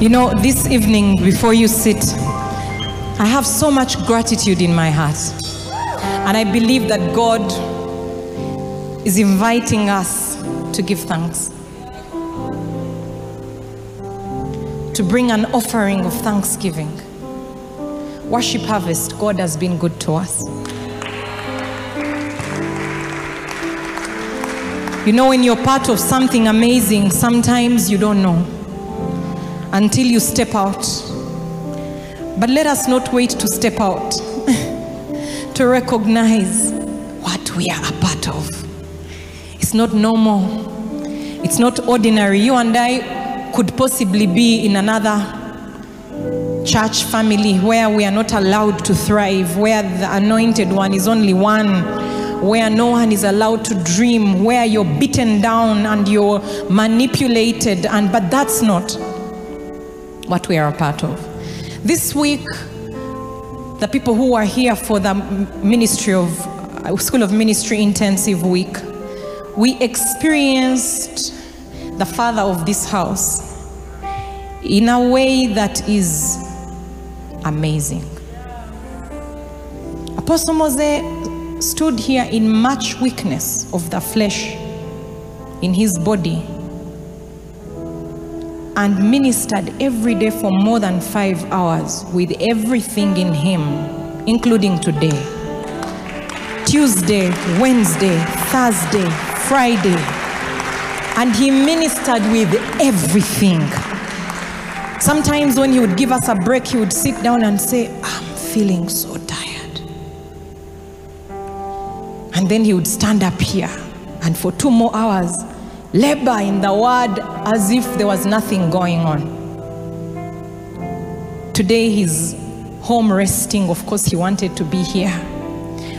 You know, this evening before you sit, I have so much gratitude in my heart. And I believe that God is inviting us to give thanks, to bring an offering of thanksgiving. Worship Harvest, God has been good to us. You know, when you're part of something amazing, sometimes you don't know until you step out. But let us not wait to step out to recognize what we are a part of. It's not normal, it's not ordinary. You and I could possibly be in another church family where we are not allowed to thrive, where the anointed one is only one where no one is allowed to dream, where you're beaten down and you're manipulated, and but that's not what we are a part of. This week, the people who are here for the Ministry of uh, School of Ministry Intensive Week, we experienced the father of this house in a way that is amazing. Apostle Mose stood here in much weakness of the flesh in his body and ministered every day for more than five hours with everything in him, including today. Tuesday, Wednesday, Thursday, Friday. And he ministered with everything. Sometimes when he would give us a break, he would sit down and say, I'm feeling so tired. And then he would stand up here and for two more hours labor in the word as if there was nothing going on. Today he's home resting. Of course, he wanted to be here.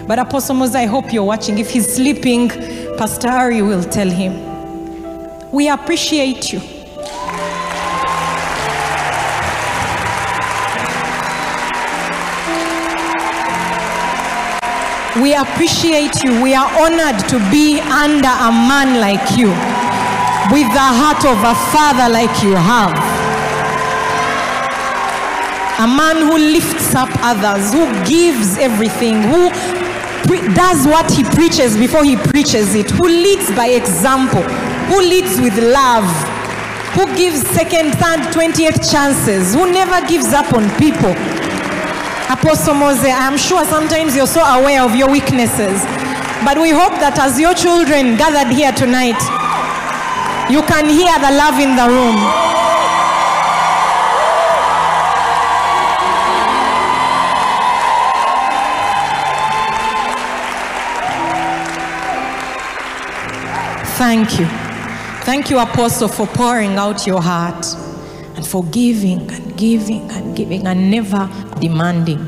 But Apostle Moses, I hope you're watching. If he's sleeping, Pastor Ari will tell him. We appreciate you. We appreciate you. We are honored to be under a man like you, with the heart of a father like you have. A man who lifts up others, who gives everything, who pre- does what he preaches before he preaches it, who leads by example, who leads with love, who gives second, third, 20th chances, who never gives up on people. Apostle Mose, I'm sure sometimes you're so aware of your weaknesses, but we hope that as your children gathered here tonight, you can hear the love in the room. Thank you. Thank you, Apostle, for pouring out your heart and for giving and giving and giving and never demanding.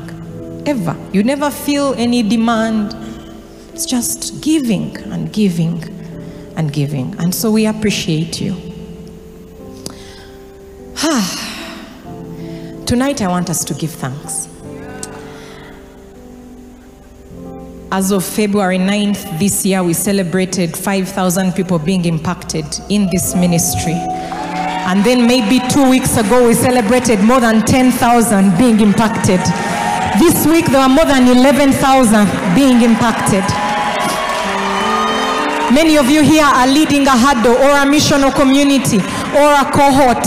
Ever. You never feel any demand. It's just giving and giving and giving. And so we appreciate you. Ah. Tonight, I want us to give thanks. As of February 9th this year, we celebrated 5,000 people being impacted in this ministry. And then maybe two weeks ago, we celebrated more than 10,000 being impacted. This week, there are more than 11,000 being impacted. Many of you here are leading a huddle or a missional community or a cohort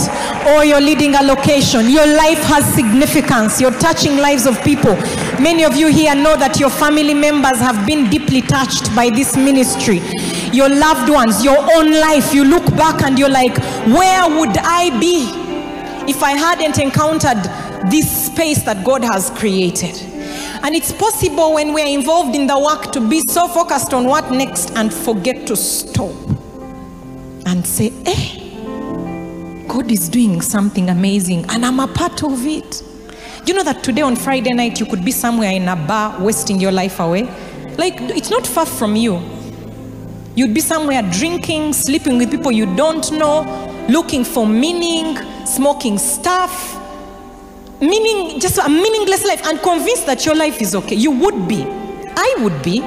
or you're leading a location. Your life has significance. You're touching lives of people. Many of you here know that your family members have been deeply touched by this ministry. Your loved ones, your own life, you look back and you're like, where would I be if I hadn't encountered this space that God has created? And it's possible when we're involved in the work to be so focused on what next and forget to stop and say, eh, God is doing something amazing and I'm a part of it. Do you know that today on Friday night you could be somewhere in a bar wasting your life away? Like, it's not far from you. You'd be somewhere drinking, sleeping with people you don't know, looking for meaning, smoking stuff, meaning just a meaningless life and convinced that your life is okay. You would be. I would be.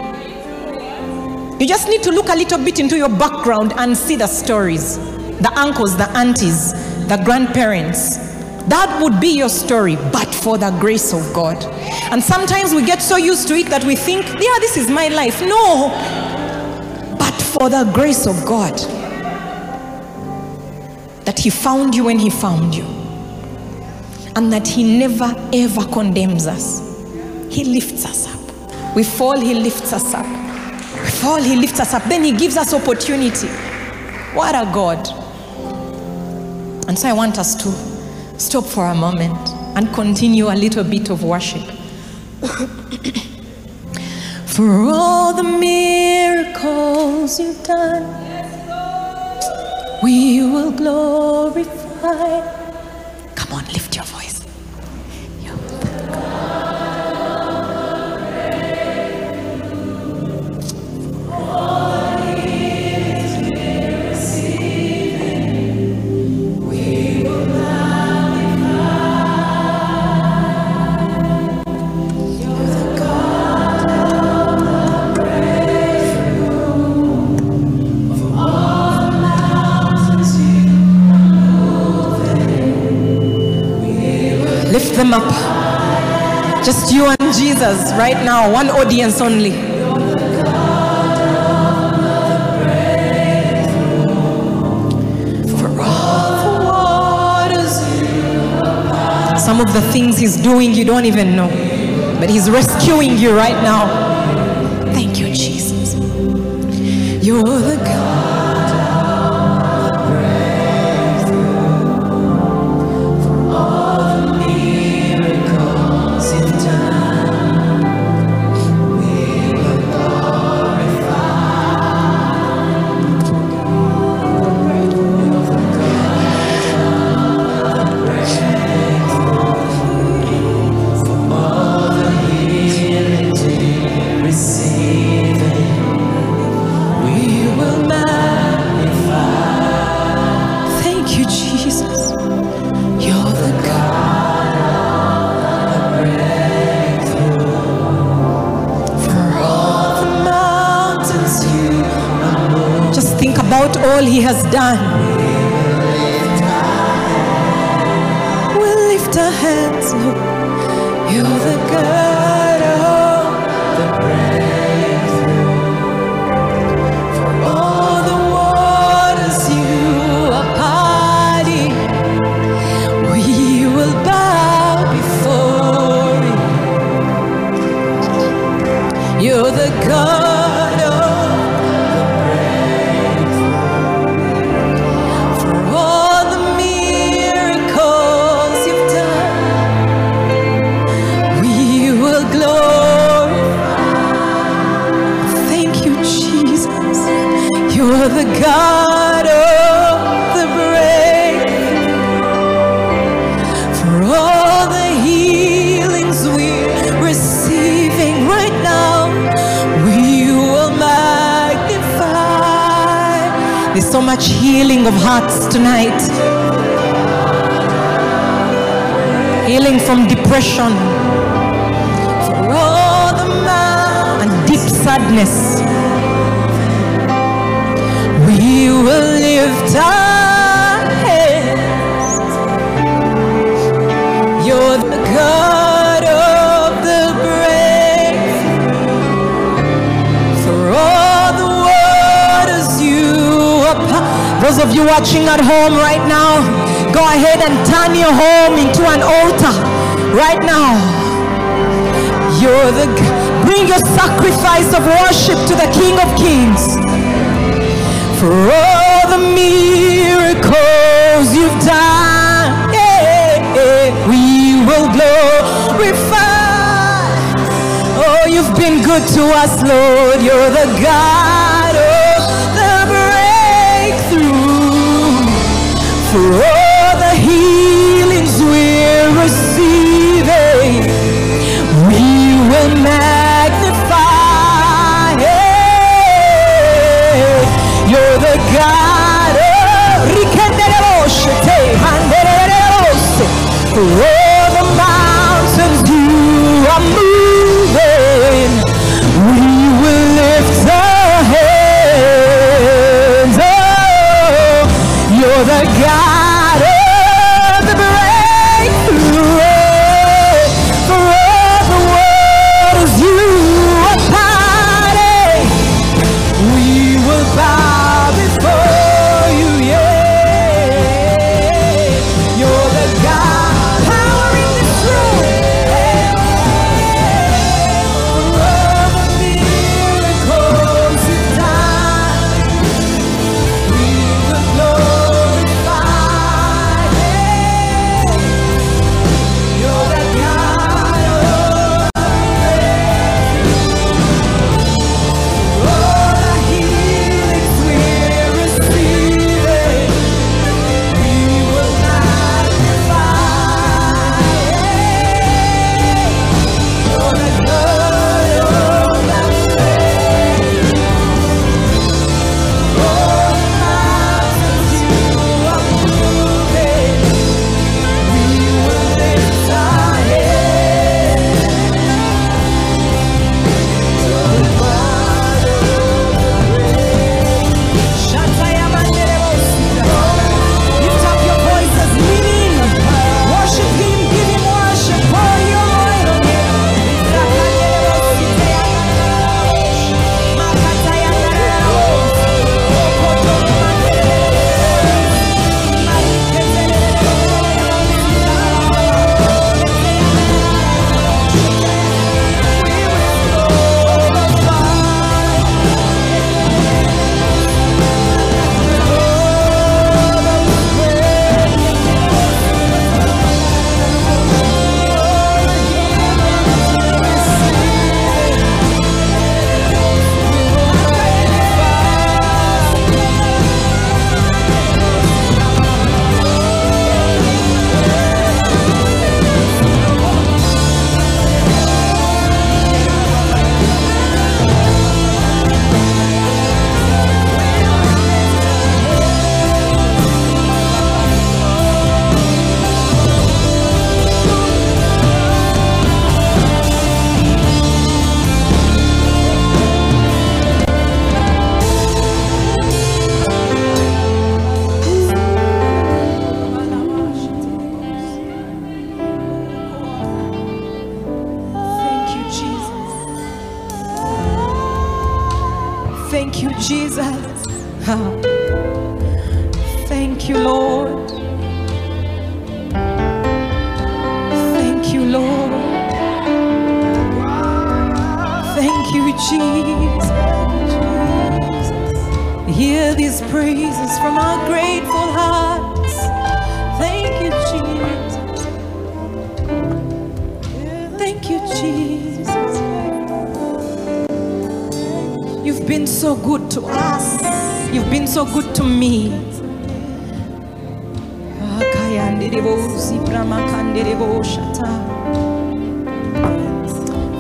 You just need to look a little bit into your background and see the stories the uncles, the aunties, the grandparents, That would be your story, but for the grace of God. And sometimes we get so used to it that we think, yeah, this is my life. No, but for the grace of God. That He found you when He found you. And that He never ever condemns us. He lifts us up. We fall, He lifts us up. We fall, He lifts us up. Then He gives us opportunity. What a God. And so I want us to stop for a moment and continue a little bit of worship. for all the miracles you've done, we will glorify. Just you and Jesus right now, one audience only. Some of the things he's doing you don't even know, but he's rescuing you right now. Thank you, Jesus. You're the depression, for all the man and deep sadness. We will lift our hands. You're the God of the breakthrough. For all the waters you are. Those of you watching at home right now, go ahead and turn your home into an altar right now. You're the bring your sacrifice of worship to the King of Kings. For all the miracles you've done, yeah, yeah, we will glorify. Oh, you've been good to us, Lord. You're the God of the breakthrough. For all the healings we will magnify. You're the God of all the mountains you are moving, we will lift our hands. You're the God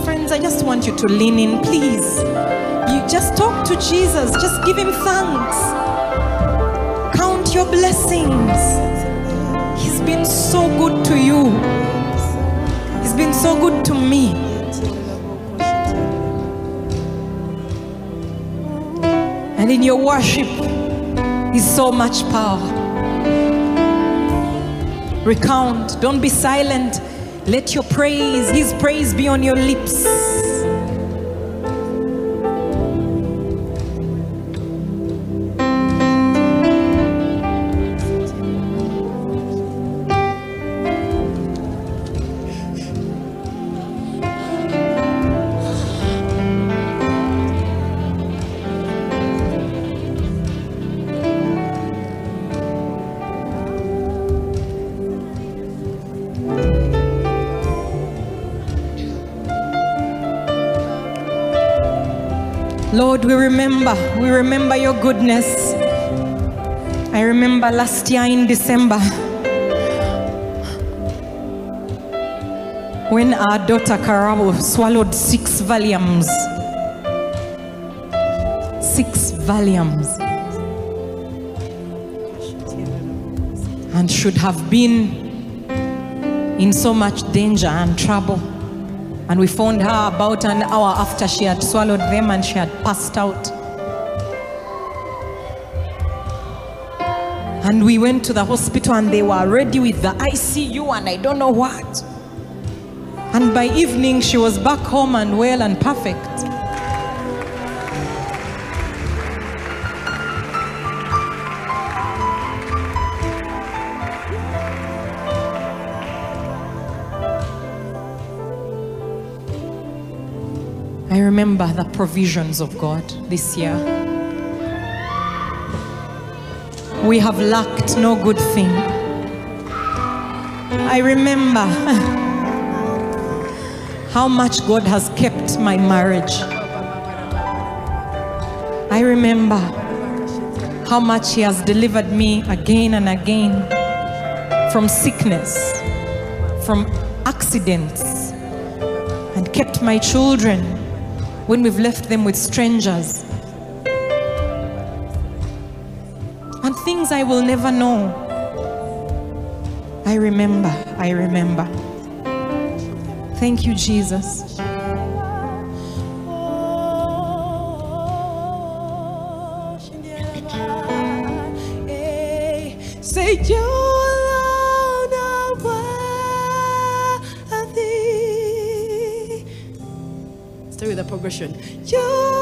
Friends, I just want you to lean in, please. You just talk to Jesus, just give him thanks. Count your blessings. He's been so good to you. He's been so good to me. And in your worship is so much power. Recount, don't be silent. Let your praise, His praise be on your lips. Lord, we remember, we remember your goodness. I remember last year in December when our daughter Karabo swallowed six Valiums. Six Valiums. And should have been in so much danger and trouble. And we found her about an hour after she had swallowed them and she had passed out. And we went to the hospital and they were ready with the ICU and I don't know what. And by evening, she was back home and well and perfect. Remember the provisions of God this year. We have lacked no good thing. I remember how much God has kept my marriage. I remember how much He has delivered me again and again from sickness, from accidents, and kept my children when we've left them with strangers. And things I will never know. I remember, I remember. Thank you, Jesus. Say progression. You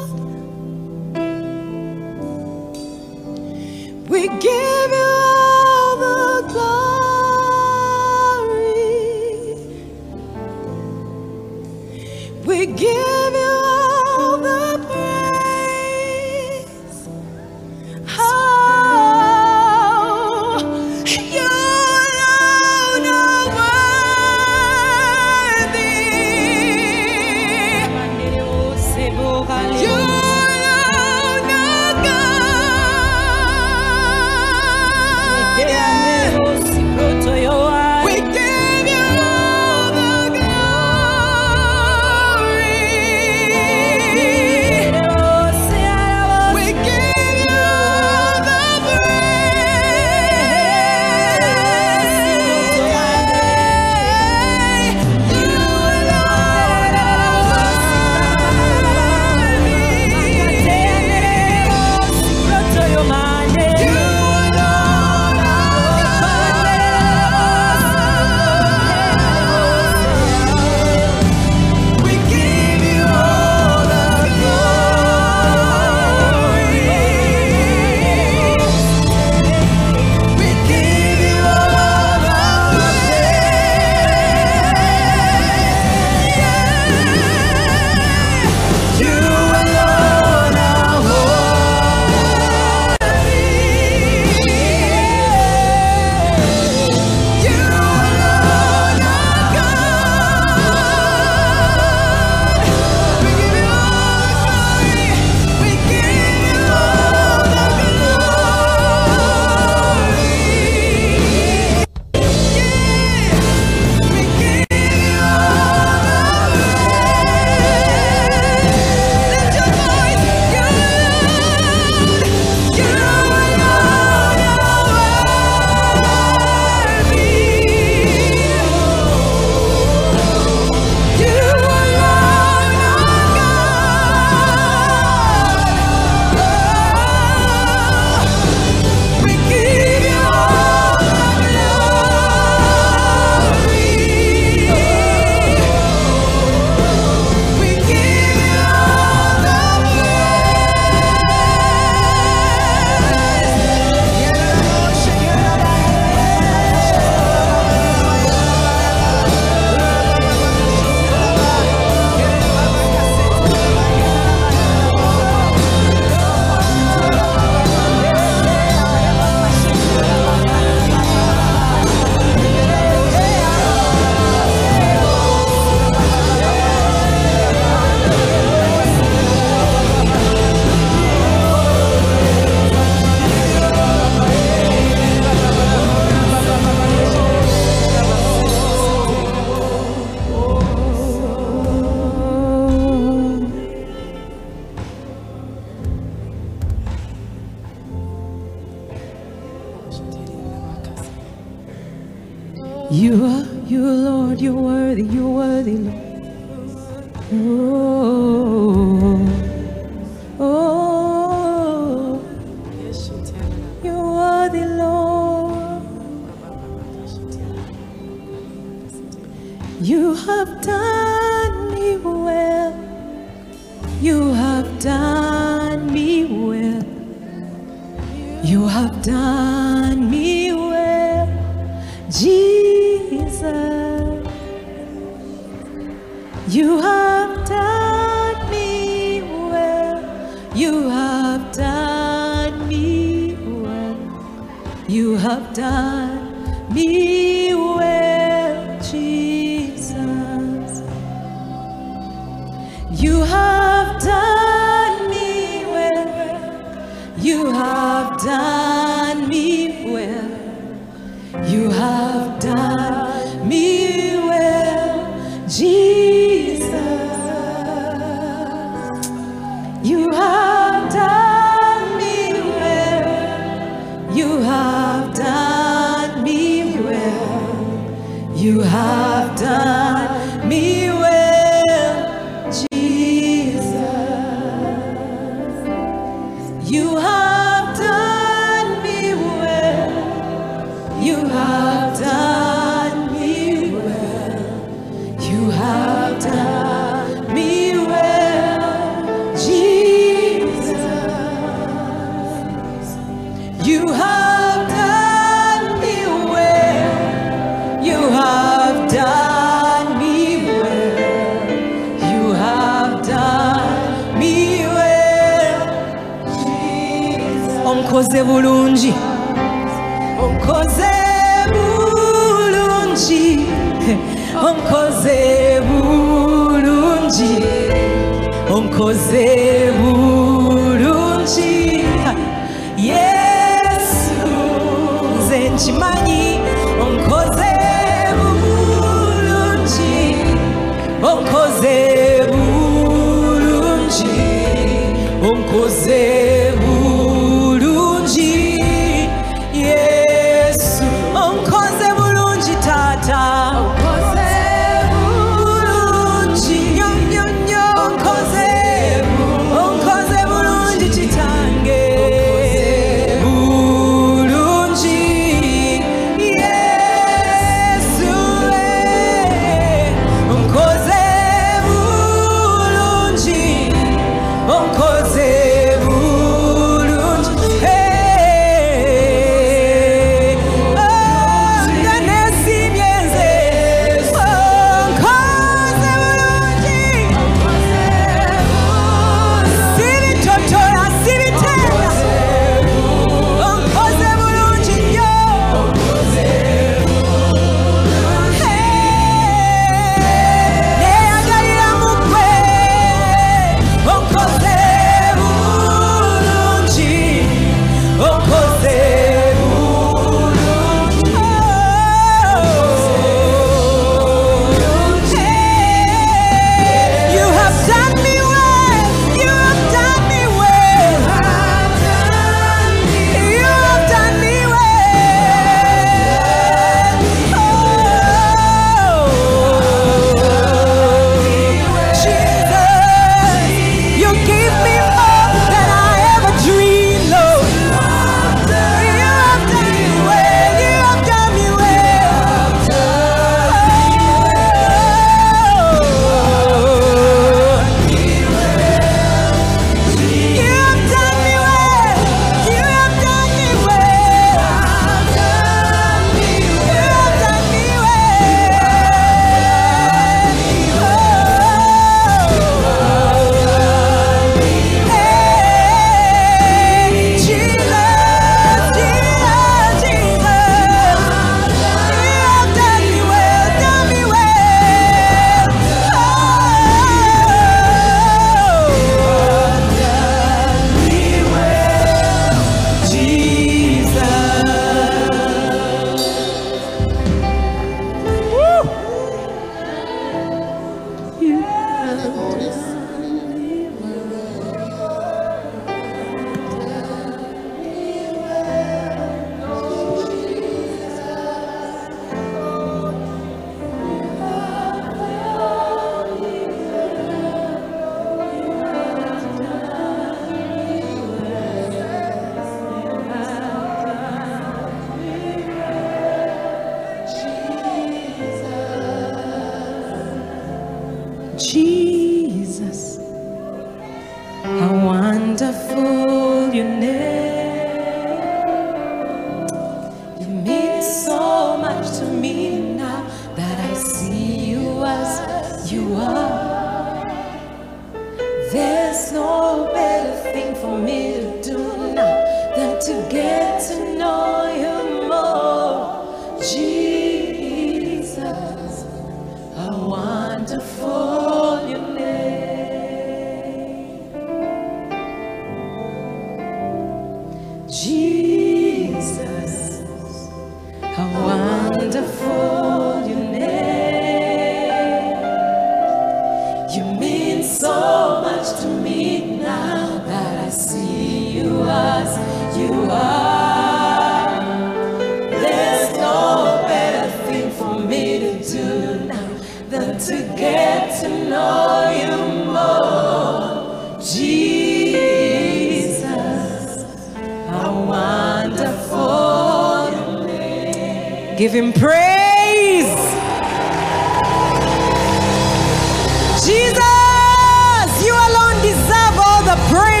all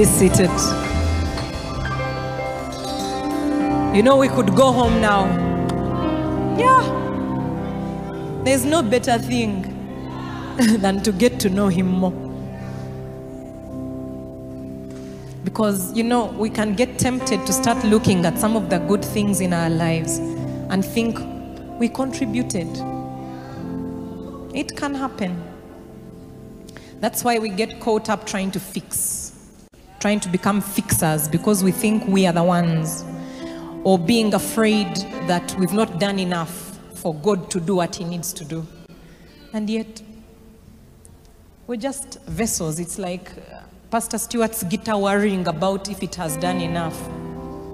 be seated. You know, we could go home now. Yeah. There's no better thing than to get to know Him more. Because, you know, we can get tempted to start looking at some of the good things in our lives and think we contributed. It can happen. That's why we get caught up trying to fix, trying to become fixers because we think we are the ones, or being afraid that we've not done enough for God to do what He needs to do. And yet, we're just vessels. It's like uh, Pastor Stewart's guitar worrying about if it has done enough.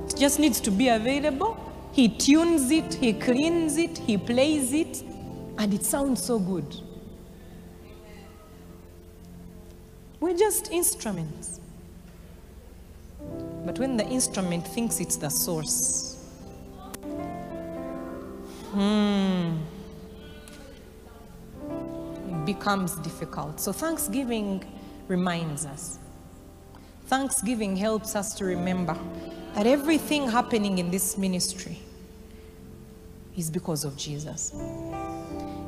It just needs to be available. He tunes it, he cleans it, he plays it, and it sounds so good. We're just instruments. But when the instrument thinks it's the source, hmm, it becomes difficult. So Thanksgiving reminds us. Thanksgiving helps us to remember that everything happening in this ministry is because of Jesus.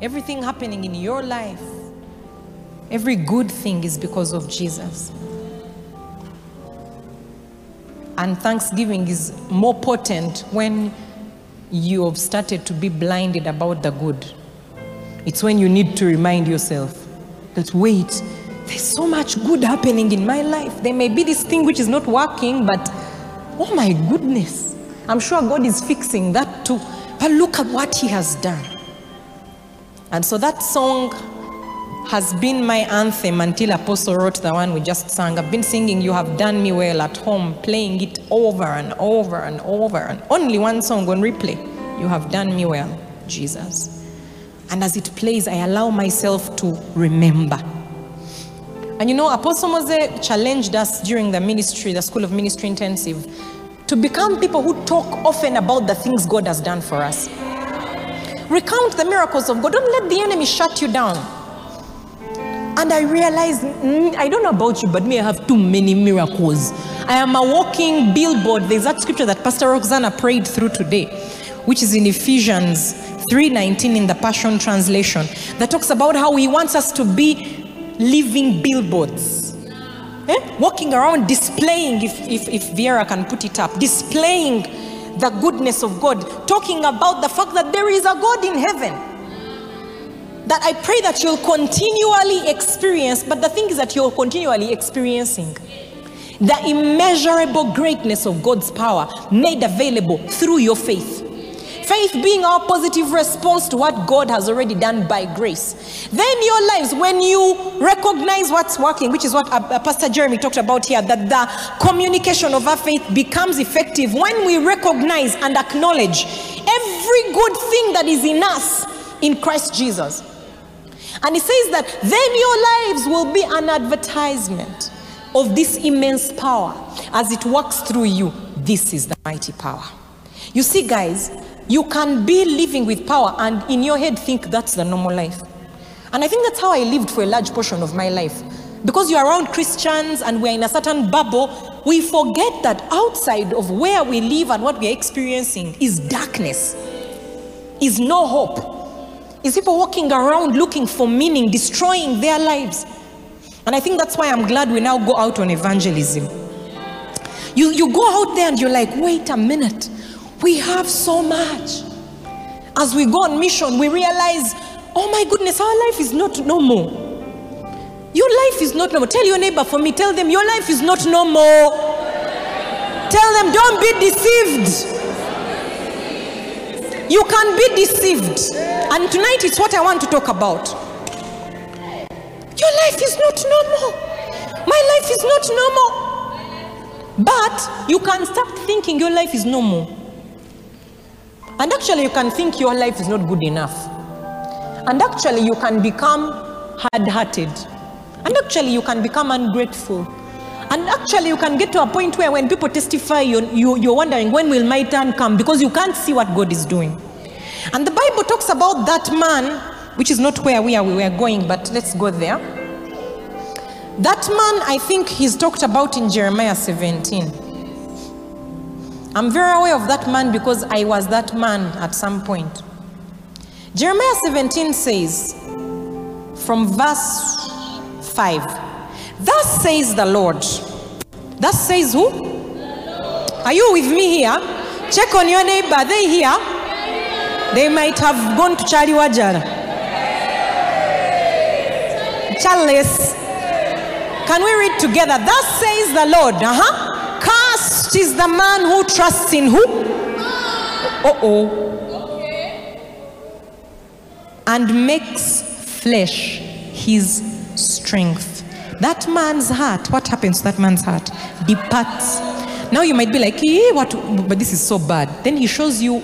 Everything happening in your life, every good thing is because of Jesus. And Thanksgiving is more potent when you have started to be blinded about the good. It's when you need to remind yourself that, wait, there's so much good happening in my life. There may be this thing which is not working, but oh my goodness, I'm sure God is fixing that too. But look at what He has done. And so that song has been my anthem until Apostle wrote the one we just sang. I've been singing You Have Done Me Well at home, playing it over and over and over, and only one song on replay You Have Done Me Well, Jesus. And as it plays, I allow myself to remember. And you know, Apostle Mose challenged us during the ministry, the School of Ministry Intensive, to become people who talk often about the things God has done for us. Recount the miracles of God. Don't let the enemy shut you down. And I realized, mm, I don't know about you, but me, I have too many miracles. I am a walking billboard. There's that scripture that Pastor Roxana prayed through today, which is in Ephesians 3:19 in the Passion Translation, that talks about how he wants us to be living billboards. Eh? Walking around displaying, if, if, if Viera can put it up, displaying the goodness of God, talking about the fact that there is a God in heaven that I pray that you'll continually experience, but the thing is that you're continually experiencing the immeasurable greatness of God's power made available through your faith. Faith being our positive response to what God has already done by grace. Then your lives, when you recognize what's working, which is what uh, uh, Pastor Jeremy talked about here, that the communication of our faith becomes effective when we recognize and acknowledge every good thing that is in us in Christ Jesus. And he says that then your lives will be an advertisement of this immense power as it works through you. This is the mighty power. You see, guys, you can be living with power and in your head think that's the normal life. And I think that's how I lived for a large portion of my life. Because you're around Christians and we're in a certain bubble, we forget that outside of where we live and what we are experiencing is darkness, is no hope, is people walking around looking for meaning, destroying their lives. And I think that's why I'm glad we now go out on evangelism. You, you go out there and you're like, wait a minute, we have so much. As we go on mission, we realize, oh my goodness, our life is not normal. Your life is not normal. Tell your neighbor for me, tell them your life is not normal. Tell them, don't be deceived. You can be deceived. And tonight is what I want to talk about. Your life is not normal. My life is not normal. But you can start thinking your life is normal. And actually, you can think your life is not good enough. And actually, you can become hard hearted. And actually, you can become ungrateful. And actually, you can get to a point where when people testify, you're, you, you're wondering, when will my turn come? Because you can't see what God is doing. And the Bible talks about that man, which is not where we are, we were going, but let's go there. That man, I think he's talked about in Jeremiah 17. I'm very aware of that man because I was that man at some point. Jeremiah 17 says, from verse 5, Thus says the Lord. Thus says who? Are you with me here? Check on your neighbor. Are they here? They might have gone to Charlie Wajara. Charles. Can we read together? Thus says the Lord. Uh-huh. Cursed is the man who trusts in who? Uh-oh. And makes flesh his strength. That man's heart, what happens to that man's heart? Departs. Now you might be like, eh, what? But this is so bad. Then he shows you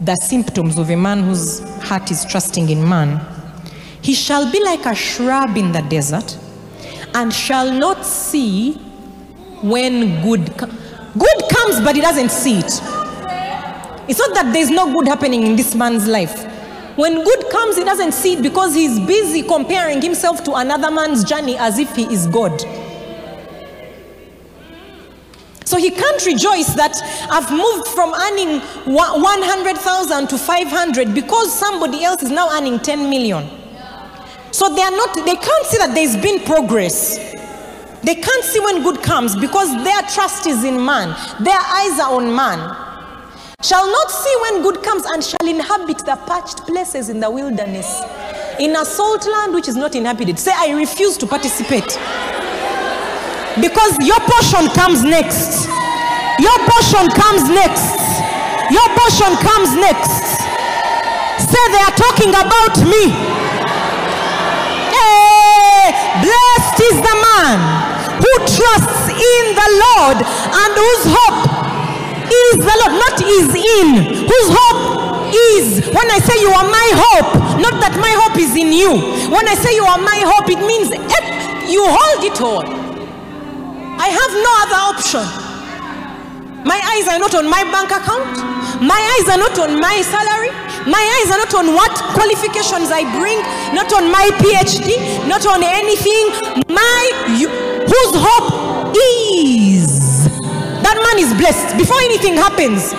the symptoms of a man whose heart is trusting in man. He shall be like a shrub in the desert and shall not see when good good comes but he doesn't see it it's not that there's no good happening in this man's life when good comes he doesn't see it because he's busy comparing himself to another man's journey as if he is god so he can't rejoice that I've moved from earning one- 100,000 to 500 because somebody else is now earning 10 million. So they are not, they can't see that there's been progress. They can't see when good comes because their trust is in man. Their eyes are on man. Shall not see when good comes and shall inhabit the parched places in the wilderness. In a salt land which is not inhabited. Say, I refuse to participate. Because your portion comes next. Your portion comes next. Your portion comes next. Say, they are talking about me. Hey, blessed is the man who trusts in the Lord and whose hope is the Lord, not is in, whose hope is. When I say you are my hope, not that my hope is in you. When I say you are my hope, it means eh, you hold it all. I have no other option. My eyes are not on my bank account. My eyes are not on my salary. My eyes are not on what qualifications I bring, not on my PhD, not on anything. My you, whose hope is. Man is blessed before anything happens.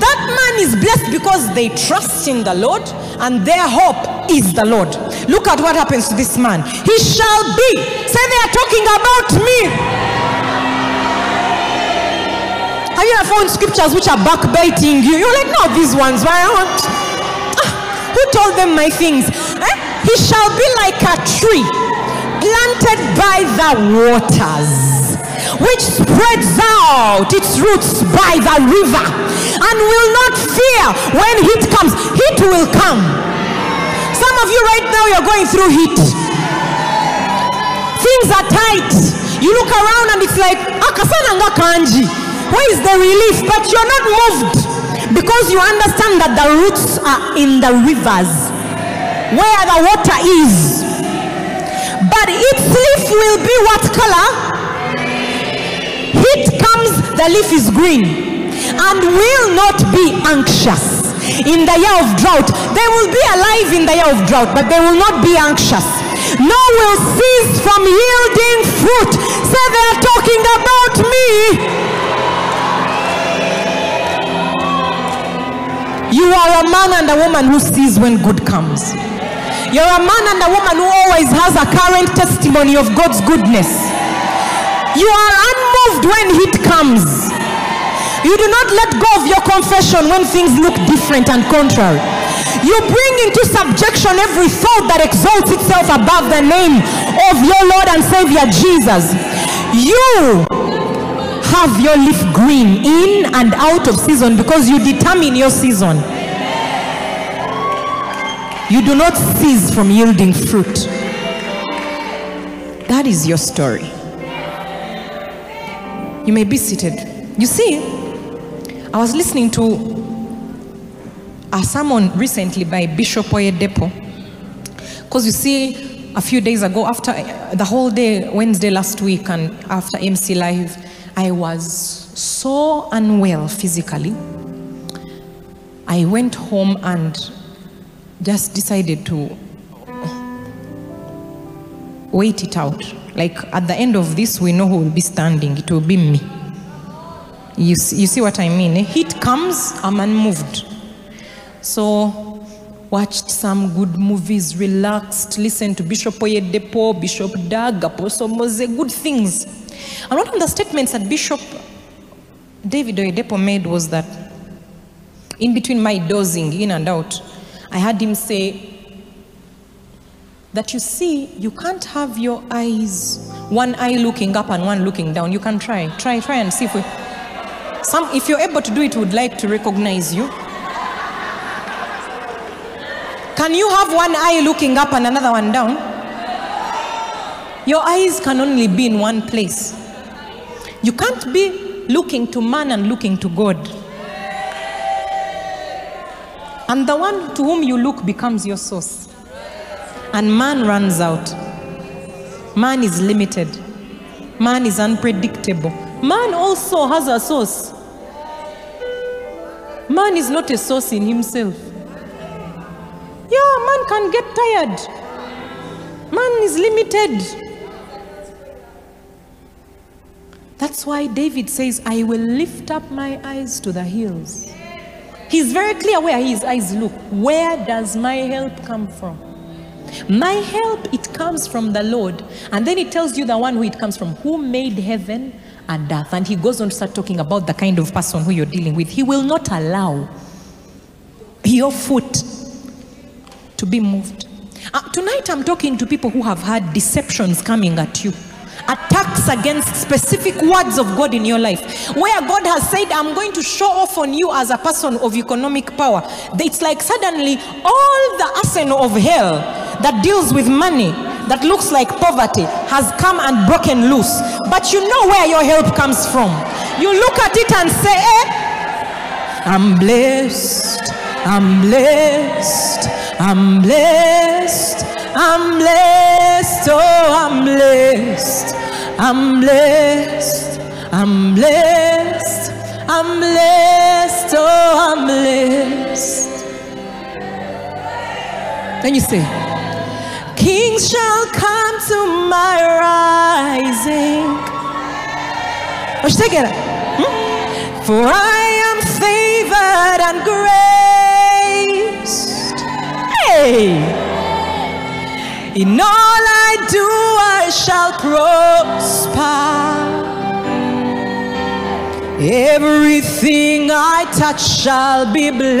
That man is blessed because they trust in the Lord and their hope is the Lord. Look at what happens to this man. He shall be. Say they are talking about me. Have you ever found scriptures which are backbiting you? You're like, no, these ones. Why I want? Ah, who told them my things? Eh? He shall be like a tree planted by the waters, which spreads out its roots by the river, and will not fear when heat comes. Heat will come. Some of you right now, you're going through heat. Things are tight. You look around and it's like, ah, akasana nga kanji. Where is the relief? But you're not moved because you understand that the roots are in the rivers where the water is. But its leaf will be what color? heat comes, the leaf is green, and will not be anxious in the year of drought. They will be alive in the year of drought, but they will not be anxious. No will cease from yielding fruit. Say so they are talking about me. You are a man and a woman who sees when good comes. You're a man and a woman who always has a current testimony of God's goodness. You are unmoved when heat comes. You do not let go of your confession when things look different and contrary. You bring into subjection every thought that exalts itself above the name of your Lord and Savior Jesus. You have your leaf green in and out of season because you determine your season. You do not cease from yielding fruit. That is your story. You may be seated. You see, I was listening to a sermon recently by Bishop Oyedepo. Because you see, a few days ago, after the whole day, Wednesday last week, and after MC Live, I was so unwell physically. I went home and just decided to wait it out. Like at the end of this, we know who will be standing. It will be me. You see, you see what I mean? eh? Heat comes, I'm unmoved. So, watched some good movies, relaxed, listened to Bishop Oyedepo, Bishop Doug, Apostle Mose, good things. And one of the statements that Bishop David Oyedepo made was that in between my dozing in and out, I heard him say that you see, you can't have your eyes, one eye looking up and one looking down. You can try, try, try and see if we, some, if you're able to do it, would like to recognize you. Can you have one eye looking up and another one down? Your eyes can only be in one place. You can't be looking to man and looking to God. And the one to whom you look becomes your source. And man runs out. Man is limited. Man is unpredictable. Man also has a source. Man is not a source in himself. Yeah, man can get tired. Man is limited. That's why David says, I will lift up my eyes to the hills. He's very clear where his eyes look. Where does my help come from? My help, it comes from the Lord. And then he tells you the one who it comes from, who made heaven and earth. And he goes on to start talking about the kind of person who you're dealing with. He will not allow your foot to be moved. Uh, tonight, I'm talking to people who have had deceptions coming at you, attacks against specific words of God in your life, where God has said, I'm going to show off on you as a person of economic power. It's like suddenly all the arsenal of hell that deals with money. That looks like poverty has come and broken loose. But you know where your help comes from. You look at it and say, eh, I'm blessed. I'm blessed. I'm blessed. I'm blessed. Oh, I'm blessed. I'm blessed. I'm blessed. I'm blessed. Oh, I'm blessed. Then you say, Kings shall come to my rising. Let's take it. Hmm? For I am favored and graced. Shall prosper. Everything I touch shall be blessed.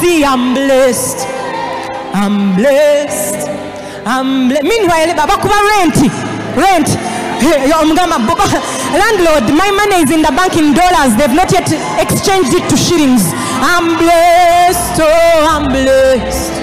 See, I'm blessed. I'm blessed. I'm blessed. Meanwhile, Baba kuba rent. Rent. Landlord, my money is in the bank in dollars. They've not yet exchanged it to shillings. I'm blessed. Oh, I'm blessed.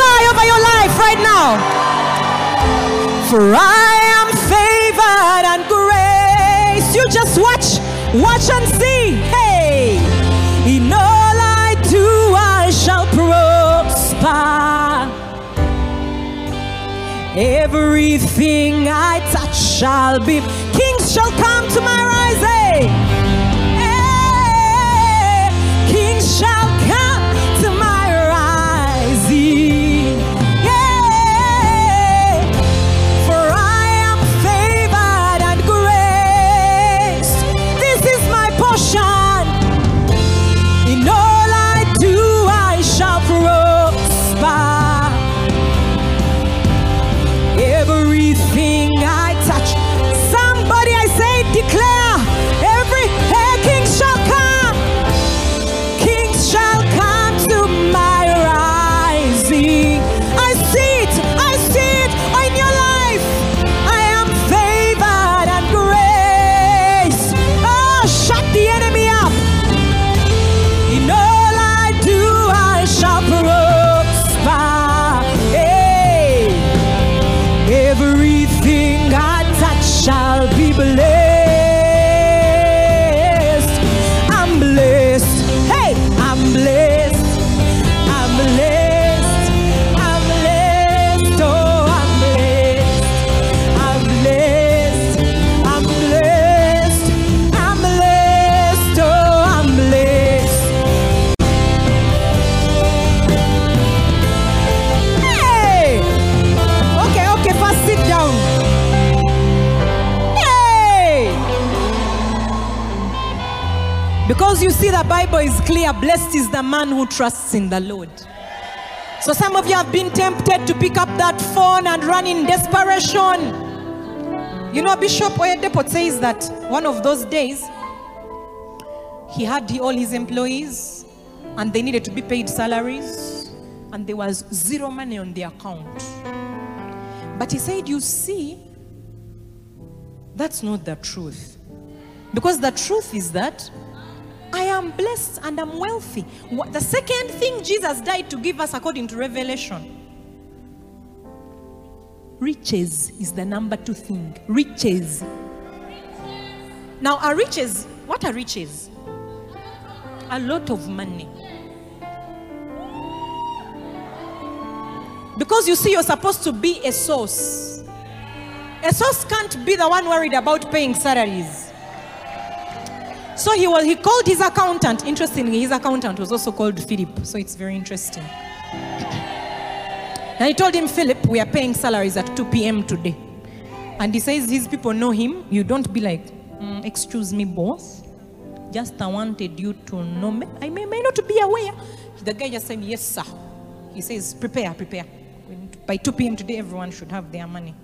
Prophesy over your life right now. For I am favored and grace. You just watch, watch and see. Hey, in all I do, I shall prosper. Everything I touch shall be. Kings shall come to my see, the Bible is clear blessed is the man who trusts in the Lord. So some of you have been tempted to pick up that phone and run in desperation. You know, Bishop Oyedepo says that one of those days, he had all his employees and they needed to be paid salaries and there was zero money on the account. But he said, You see, that's not the truth. Because the truth is that I am blessed and I'm wealthy. The second thing Jesus died to give us, according to Revelation, riches is the number two thing. Riches. Now, are riches, what are riches? A lot of money. Because you see, you're supposed to be a source. A source can't be the one worried about paying salaries. So he was he called his accountant. Interestingly, his accountant was also called Philip. So it's very interesting. And he told him, Philip, we are paying salaries at 2 p.m. today. And he says his people know him. You don't be like, "Mm, excuse me, boss. Just I wanted you to know me. I may, may not be aware. The guy just said, yes, sir. He says, prepare, prepare. By 2 p.m. today, everyone should have their money.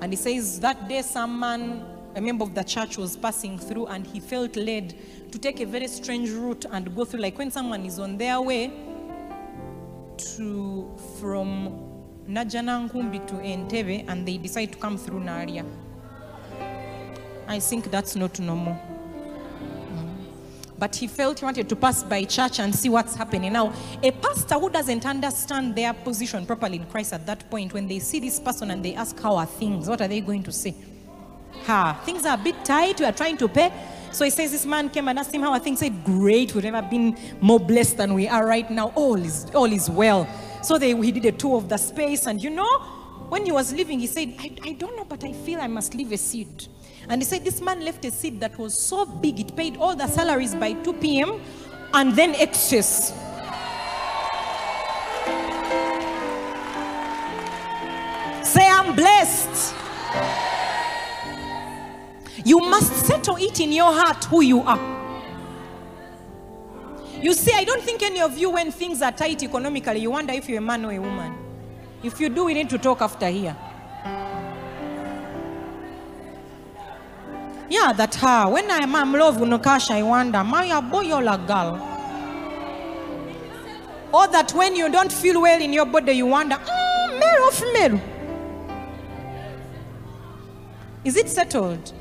And he says that day, some man, a member of the church, was passing through and he felt led to take a very strange route and go through. Like when someone is on their way to from Najanankumbi to Entebbe and they decide to come through Naria. I think that's not normal. But he felt he wanted to pass by church and see what's happening. Now, a pastor who doesn't understand their position properly in Christ at that point, when they see this person and they ask, How are things? What are they going to say? Ha, things are a bit tight. We are trying to pay. So he says, This man came and asked him how are things. He said, Great. We've never been more blessed than we are right now. All is, all is well. So they, he did a tour of the space. And you know, when he was leaving, he said, I, I don't know, but I feel I must leave a seed. And he said, This man left a seed that was so big, it paid all the salaries by 2 p.m. and then excess. Say, I'm blessed. You must settle it in your heart who you are. You see, I don't think any of you, when things are tight economically, you wonder if you're a man or a woman. If you do, we need to talk after here. Yeah, that her. When I'm, I'm love Unokasha, I wonder, am I a boy or a girl? Or that when you don't feel well in your body, you wonder, mm, male or female? Is it settled?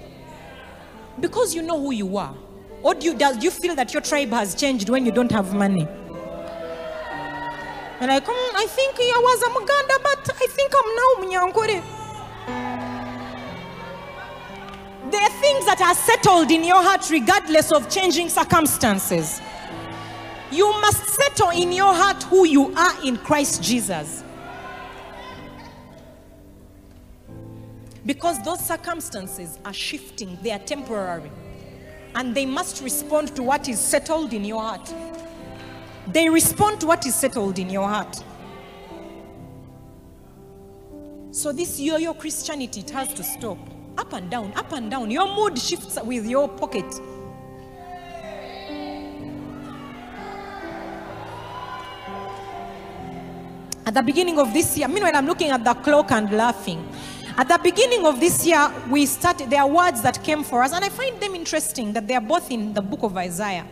Because you know who you are. Or do you, does you feel that your tribe has changed when you don't have money? You're like, "Mm, I think I was a Muganda, but I think I'm now Munyankore. There are things that are settled in your heart regardless of changing circumstances. You must settle in your heart who you are in Christ Jesus. Because those circumstances are shifting, they are temporary. And they must respond to what is settled in your heart. They respond to what is settled in your heart. So, this yo yo Christianity, it has to stop. Up and down, up and down. Your mood shifts with your pocket. At the beginning of this year, meanwhile, I'm looking at the clock and laughing. At the beginning of this year, we started, there are words that came for us, and I find them interesting that they are both in the book of Isaiah,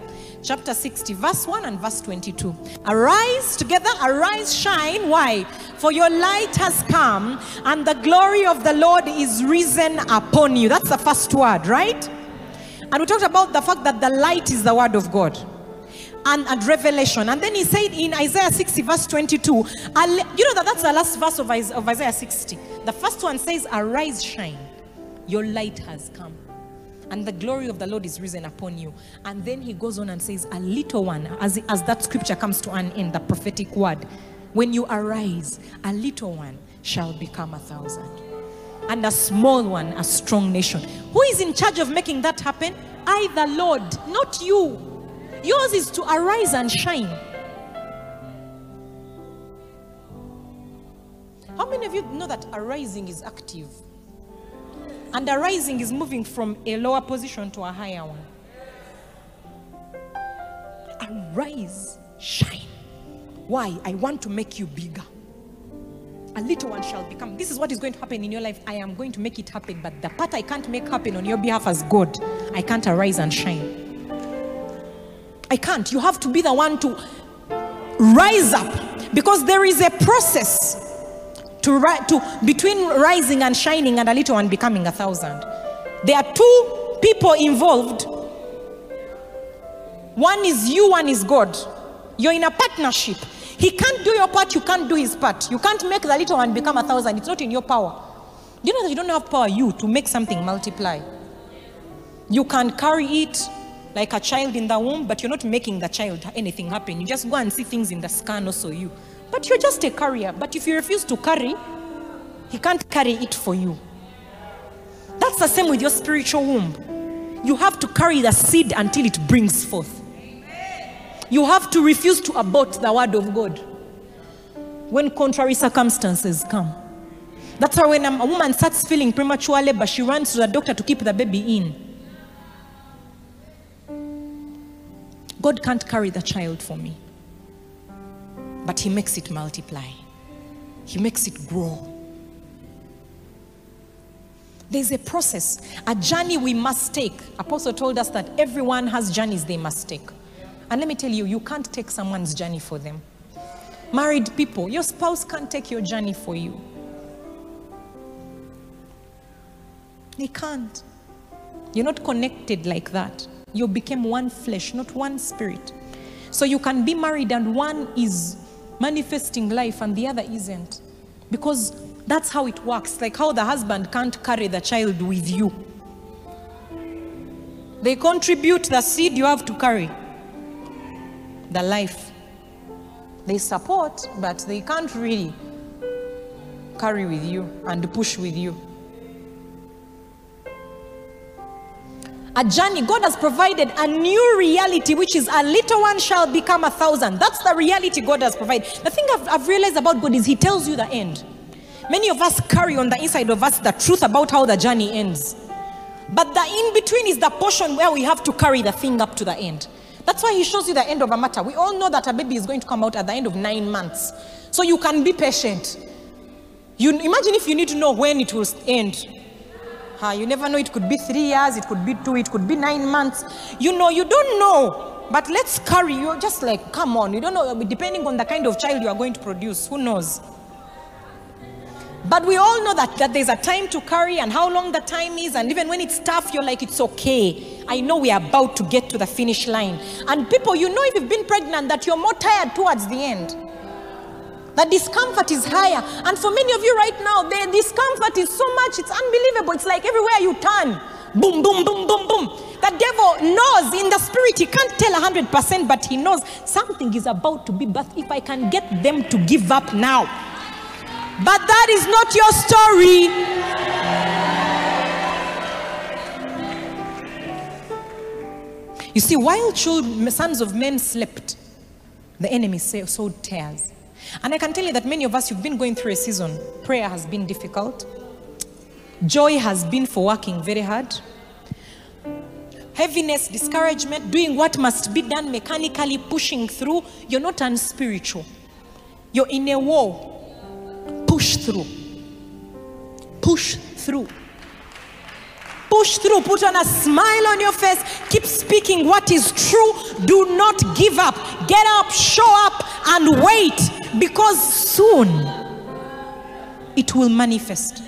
chapter 60, verse 1 and verse 22. Arise together, arise, shine. Why? For your light has come, and the glory of the Lord is risen upon you. That's the first word, right? And we talked about the fact that the light is the word of God and, and revelation. And then he said in Isaiah 60, verse 22, you know that that's the last verse of, of Isaiah 60. The first one says, Arise, shine, your light has come. And the glory of the Lord is risen upon you. And then he goes on and says, A little one, as, as that scripture comes to an end, the prophetic word, when you arise, a little one shall become a thousand and a small one a strong nation. Who is in charge of making that happen? I, the Lord, not you. Yours is to arise and shine. How many of you know that arising is active? And arising is moving from a lower position to a higher one. Arise, shine. Why? I want to make you bigger a little one shall become. This is what is going to happen in your life. I am going to make it happen, but the part I can't make happen on your behalf as God, I can't arise and shine. I can't. You have to be the one to rise up because there is a process to, to between rising and shining and a little one becoming a thousand. There are two people involved. One is you, one is God. You're in a partnership. He can't do your part, you can't do his part. You can't make the little one become a thousand. It's not in your power. Do you know that you don't have power, you, to make something multiply? You can carry it like a child in the womb, but you're not making the child anything happen. You just go and see things in the scan, also you. But you're just a carrier. But if you refuse to carry, he can't carry it for you. That's the same with your spiritual womb. You have to carry the seed until it brings forth. You have to refuse to abort the word of God when contrary circumstances come. That's why when a woman starts feeling premature labor, she runs to the doctor to keep the baby in. God can't carry the child for me, but He makes it multiply, He makes it grow. There's a process, a journey we must take. Apostle told us that everyone has journeys they must take. And let me tell you, you can't take someone's journey for them. Married people, your spouse can't take your journey for you. They can't. You're not connected like that. You became one flesh, not one spirit. So you can be married and one is manifesting life and the other isn't. Because that's how it works. Like how the husband can't carry the child with you. They contribute the seed you have to carry the life. They support, but they can't really carry with you and push with you. A journey, God has provided a new reality, which is a little one shall become a thousand. That's the reality God has provided. The thing I've, I've realized about God is He tells you the end. Many of us carry on the inside of us the truth about how the journey ends. But the in between is the portion where we have to carry the thing up to the end. That's why he shows you the end of a matter. We all know that a baby is going to come out at the end of nine months. So you can be patient. You imagine if you need to know when it will end. Uh, you never know, it could be three years, it could be two, it could be nine months. You know, you don't know. But let's carry You're just like, come on. You don't know, depending on the kind of child you are going to produce. Who knows? But we all know that, that there's a time to carry and how long the time is. And even when it's tough, you're like, it's okay. I know we are about to get to the finish line. And people, you know, if you've been pregnant, that you're more tired towards the end. The discomfort is higher. And for many of you right now, the discomfort is so much, it's unbelievable. It's like everywhere you turn, boom, boom, boom, boom, boom. The devil knows in the spirit, he can't tell 100%, but he knows something is about to be birthed if I can get them to give up now. But that is not your story. You see, while children, sons of men slept, the enemy sowed tares. And I can tell you that many of us, you've been going through a season. Prayer has been difficult. Joy has been for working very hard. Heaviness, discouragement, doing what must be done mechanically, pushing through. You're not unspiritual. You're in a war. Push through. Push through. Push through. Put on a smile on your face. Keep speaking what is true. Do not give up. Get up, show up, and wait because soon it will manifest.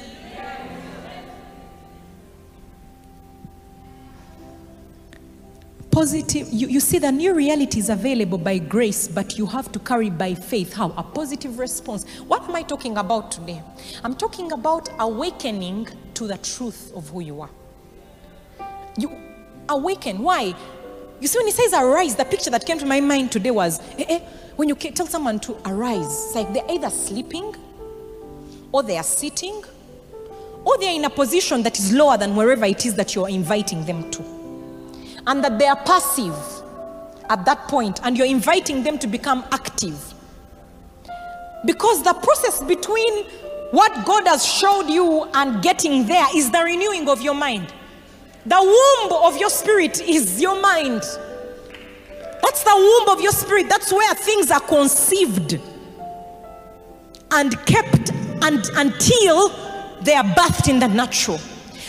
Positive, you, you see, the new reality is available by grace, but you have to carry by faith. How? A positive response. What am I talking about today? I'm talking about awakening to the truth of who you are. You awaken. Why? You see, when he says arise, the picture that came to my mind today was eh, eh, when you tell someone to arise, it's like they're either sleeping or they are sitting or they're in a position that is lower than wherever it is that you're inviting them to. And that they are passive at that point and you're inviting them to become active. Because the process between what God has showed you and getting there is the renewing of your mind. The womb of your spirit is your mind. That's the womb of your spirit. That's where things are conceived and kept and, until they are birthed in the natural.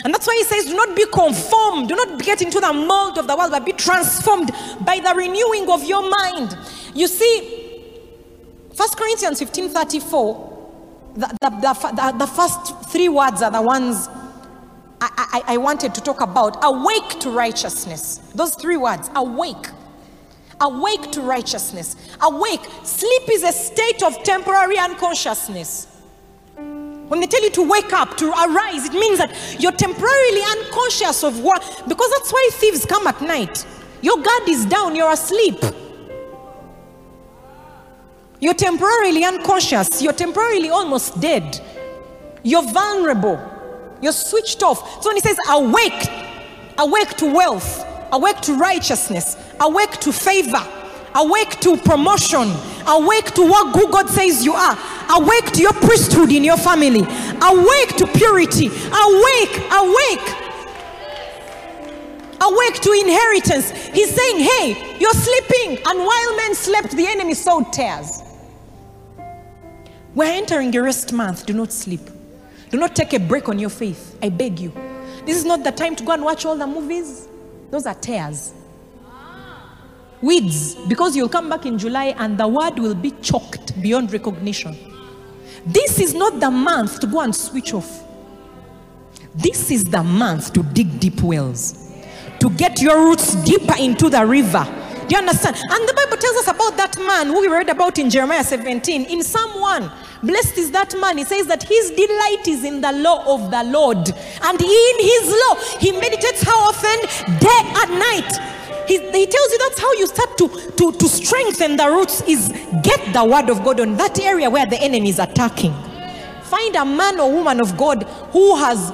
And that's why he says, Do not be conformed, do not get into the mold of the world, but be transformed by the renewing of your mind. You see, 1 Corinthians 15 34, the, the, the, the, the first three words are the ones I, I, I wanted to talk about. Awake to righteousness. Those three words awake. Awake to righteousness. Awake. Sleep is a state of temporary unconsciousness. When they tell you to wake up, to arise, it means that you're temporarily unconscious of what, because that's why thieves come at night. Your guard is down, you're asleep. You're temporarily unconscious, you're temporarily almost dead. You're vulnerable, you're switched off. So when he says awake, awake to wealth, awake to righteousness, awake to favor, awake to promotion, awake to what God says you are, awake to your priesthood in your family, awake to purity, awake, awake. Awake to inheritance. He's saying, Hey, you're sleeping. And while men slept, the enemy sowed tares. We're entering a rest month. Do not sleep. Do not take a break on your faith. I beg you. This is not the time to go and watch all the movies. Those are tares. Weeds, because you'll come back in July and the word will be choked beyond recognition. This is not the month to go and switch off. This is the month to dig deep wells, to get your roots deeper into the river. Do you understand? And the Bible tells us about that man who we read about in Jeremiah 17. In Psalm 1, blessed is that man. He says that his delight is in the law of the Lord. And in his law, he meditates how often? Day and night. He, he tells you that's how you start to, to, to strengthen the roots is get the word of God on that area where the enemy is attacking. Find a man or woman of God who has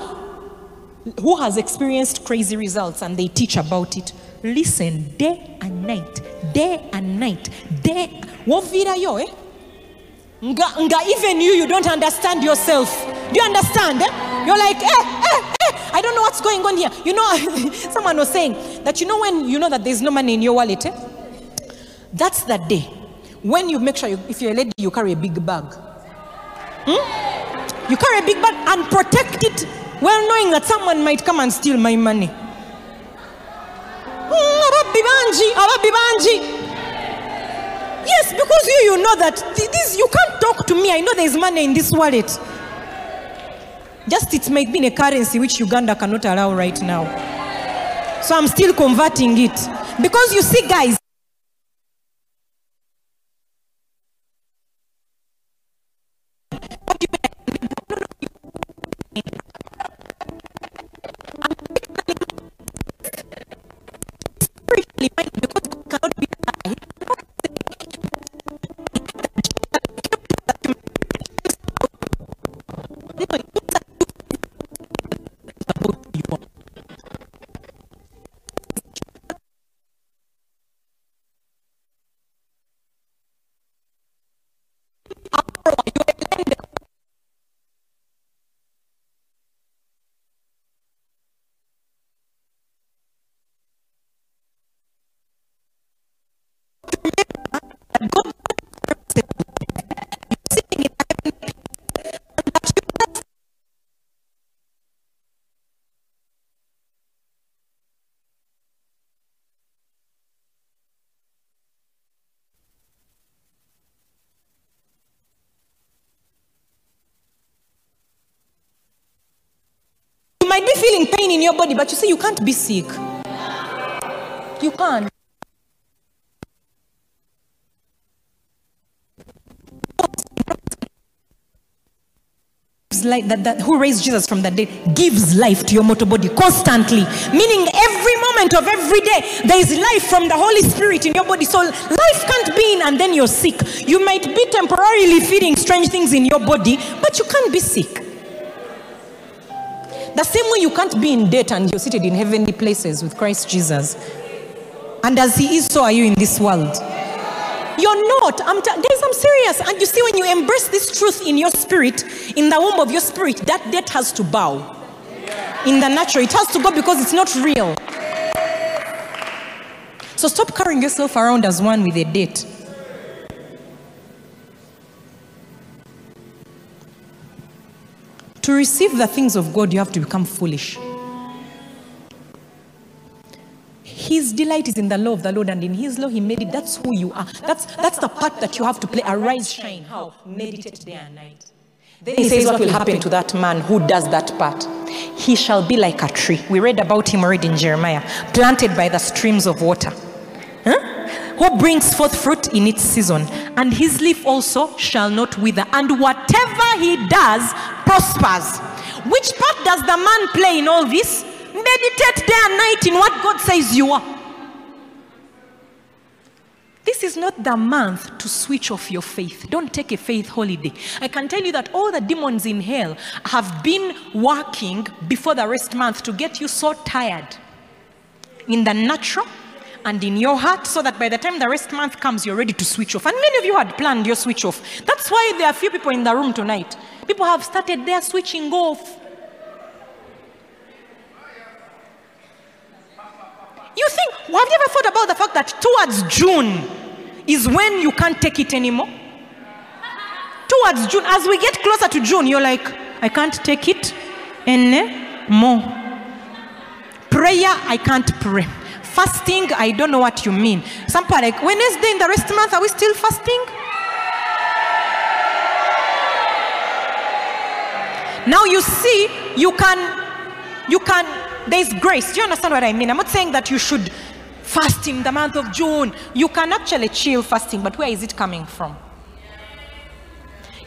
who has experienced crazy results and they teach about it. Listen day and night, day and night, day. Wovirayo, eh? Nga, nga even you, you don't understand yourself. Do you understand? Eh? You're like, eh, eh, eh, I don't know what's going on here. You know, someone was saying that you know when you know that there's no money in your wallet, eh? That's the day when you make sure you, if you're a lady, you carry a big bag. Hmm? You carry a big bag and protect it well knowing that someone might come and steal my money. Hmm, ababbi bangi, ababbi bangi. Yes, because you, you know that th- this you can't talk to me. I know there's money in this wallet. Just it might be in a currency which Uganda cannot allow right now. So I'm still converting it. Because you see, guys, might be feeling pain in your body, but you see, you can't be sick. You can't. Like that, that who raised Jesus from the dead gives life to your mortal body constantly, meaning every moment of every day there is life from the Holy Spirit in your body. So life can't be in and then you're sick. You might be temporarily feeling strange things in your body, but you can't be sick. The same way you can't be in debt and you're seated in heavenly places with Christ Jesus. And as He is, so are you in this world. You're not. I'm, t- guys, I'm serious. And you see, when you embrace this truth in your spirit, in the womb of your spirit, that debt has to bow. In the natural, it has to go because it's not real. So stop carrying yourself around as one with a debt. To receive the things of God, you have to become foolish. His delight is in the law of the Lord, and in His law He made it. That's who you are. That's that's the part that you have to play. Arise, shine. How? Meditate day and night. Then He says, what will happen to that man who does that part? He shall be like a tree. We read about him already in Jeremiah, planted by the streams of water. Huh? Who brings forth fruit in its season, and his leaf also shall not wither, and whatever he does prospers. Which part does the man play in all this? Meditate day and night in what God says you are. This is not the month to switch off your faith. Don't take a faith holiday. I can tell you that all the demons in hell have been working before the rest month to get you so tired in the natural and in your heart so that by the time the rest month comes, you're ready to switch off. And many of you had planned your switch off. That's why there are few people in the room tonight. People have started their switching off. You think, have you ever thought about the fact that towards June is when you can't take it anymore? Towards June, as we get closer to June, you're like, I can't take it anymore. Prayer, I can't pray. Fasting, I don't know what you mean. Some people are like, Wednesday in the rest month, are we still fasting? Now you see, you can, you can, there's grace. Do you understand what I mean? I'm not saying that you should fast in the month of June. You can actually chill fasting, but where is it coming from?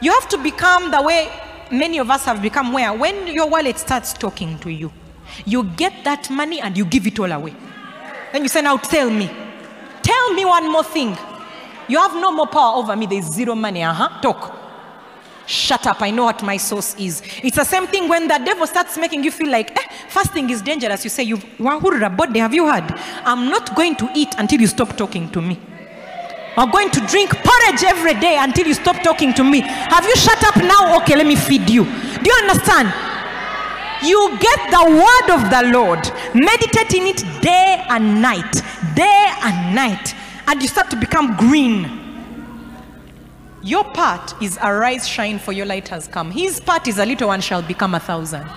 You have to become the way many of us have become where when your wallet starts talking to you, you get that money and you give it all away. Then you say, Now tell me. Tell me one more thing. You have no more power over me. There's zero money. Uh huh. Talk. Shut up. I know what my source is. It's the same thing when the devil starts making you feel like eh, fasting is dangerous. You say, You Wahurra body, have you heard? I'm not going to eat until you stop talking to me. I'm going to drink porridge every day until you stop talking to me. Have you shut up now? Okay, let me feed you. Do you understand? You get the word of the Lord, meditate in it day and night, day and night, and you start to become green. Your part is arise, shine, for your light has come. His part is a little one shall become a thousand.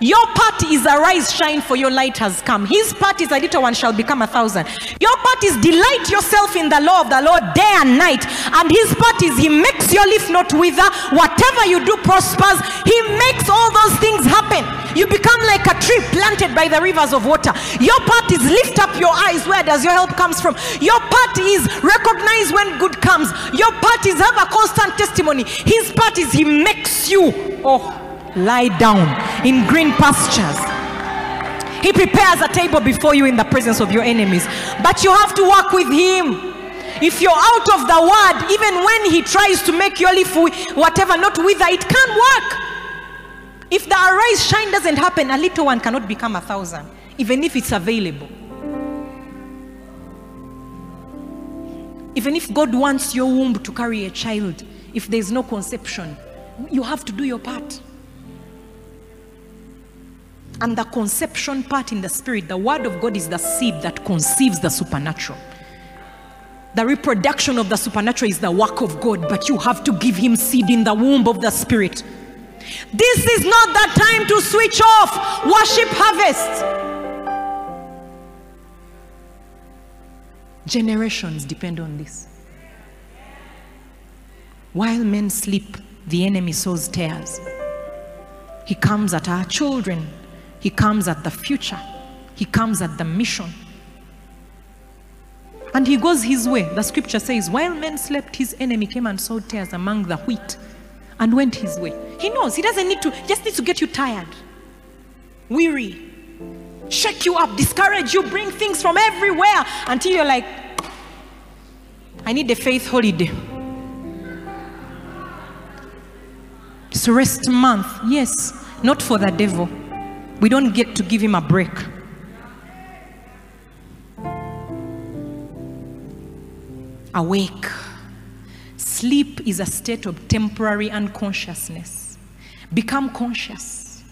Your part is arise, shine, for your light has come. His part is a little one shall become a thousand. Your part is delight yourself in the law of the Lord day and night. And his part is he makes your leaf not wither. Whatever you do prospers. He makes all those things happen. You become like a tree planted by the rivers of water. Your part is lift up your eyes. Where does your help comes from? Your part is recognize when good comes. Your part is have a constant testimony. His part is he makes you. Oh lie down in green pastures. He prepares a table before you in the presence of your enemies. But you have to work with Him. If you're out of the word, even when He tries to make your life whatever not wither, it can't work. If the arise shine doesn't happen, a little one cannot become a thousand, even if it's available. Even if God wants your womb to carry a child, if there's no conception, you have to do your part. And the conception part in the spirit, the word of God is the seed that conceives the supernatural. The reproduction of the supernatural is the work of God, but you have to give him seed in the womb of the spirit. This is not the time to switch off. Worship harvest. Generations depend on this. While men sleep, the enemy sows tares. He comes at our children, he comes at the future, he comes at the mission. And he goes his way. The scripture says, while men slept, his enemy came and sowed tares among the wheat and went his way. He knows he doesn't need to, just needs to get you tired, weary, shake you up, discourage you, bring things from everywhere until you're like, I need a faith holiday. It's rest month. Yes, not for the devil. We don't get to give him a break. Awake. Sleep is a state of temporary unconsciousness. Become conscious.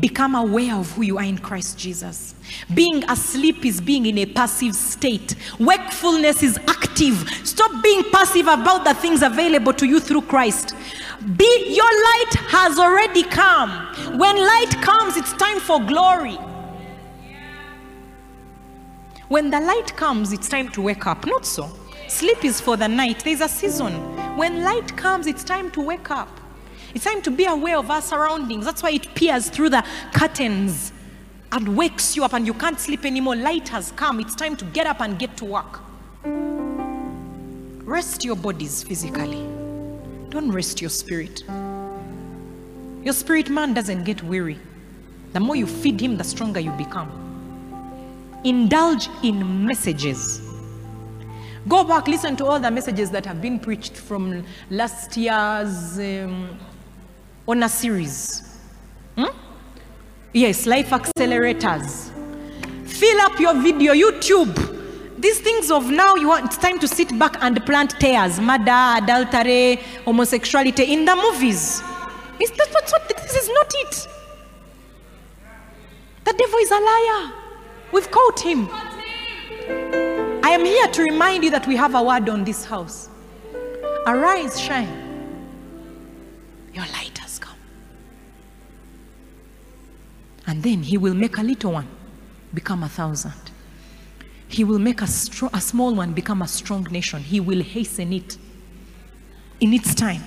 Become aware of who you are in Christ Jesus. Being asleep is being in a passive state. Wakefulness is active. Stop being passive about the things available to you through Christ. Be your light has already come. When light comes, it's time for glory. When the light comes, it's time to wake up. Not so. Sleep is for the night. There's a season. When light comes, it's time to wake up. It's time to be aware of our surroundings. That's why it peers through the curtains and wakes you up, and you can't sleep anymore. Light has come. It's time to get up and get to work. Rest your bodies physically. Don't rest your spirit. Your spirit man doesn't get weary. The more you feed him, the stronger you become. Indulge in messages. Go back, listen to all the messages that have been preached from last year's um, honor series. Hmm? Yes, life accelerators. Fill up your video, YouTube. These things of now, you want, it's time to sit back and plant tares, murder, adultery, homosexuality in the movies. What, this is not it. The devil is a liar. We've caught him. I am here to remind you that we have a word on this house. Arise, shine. Your light has come. And then he will make a little one become a thousand. He will make a, a small one become a strong nation. He will hasten it in its time.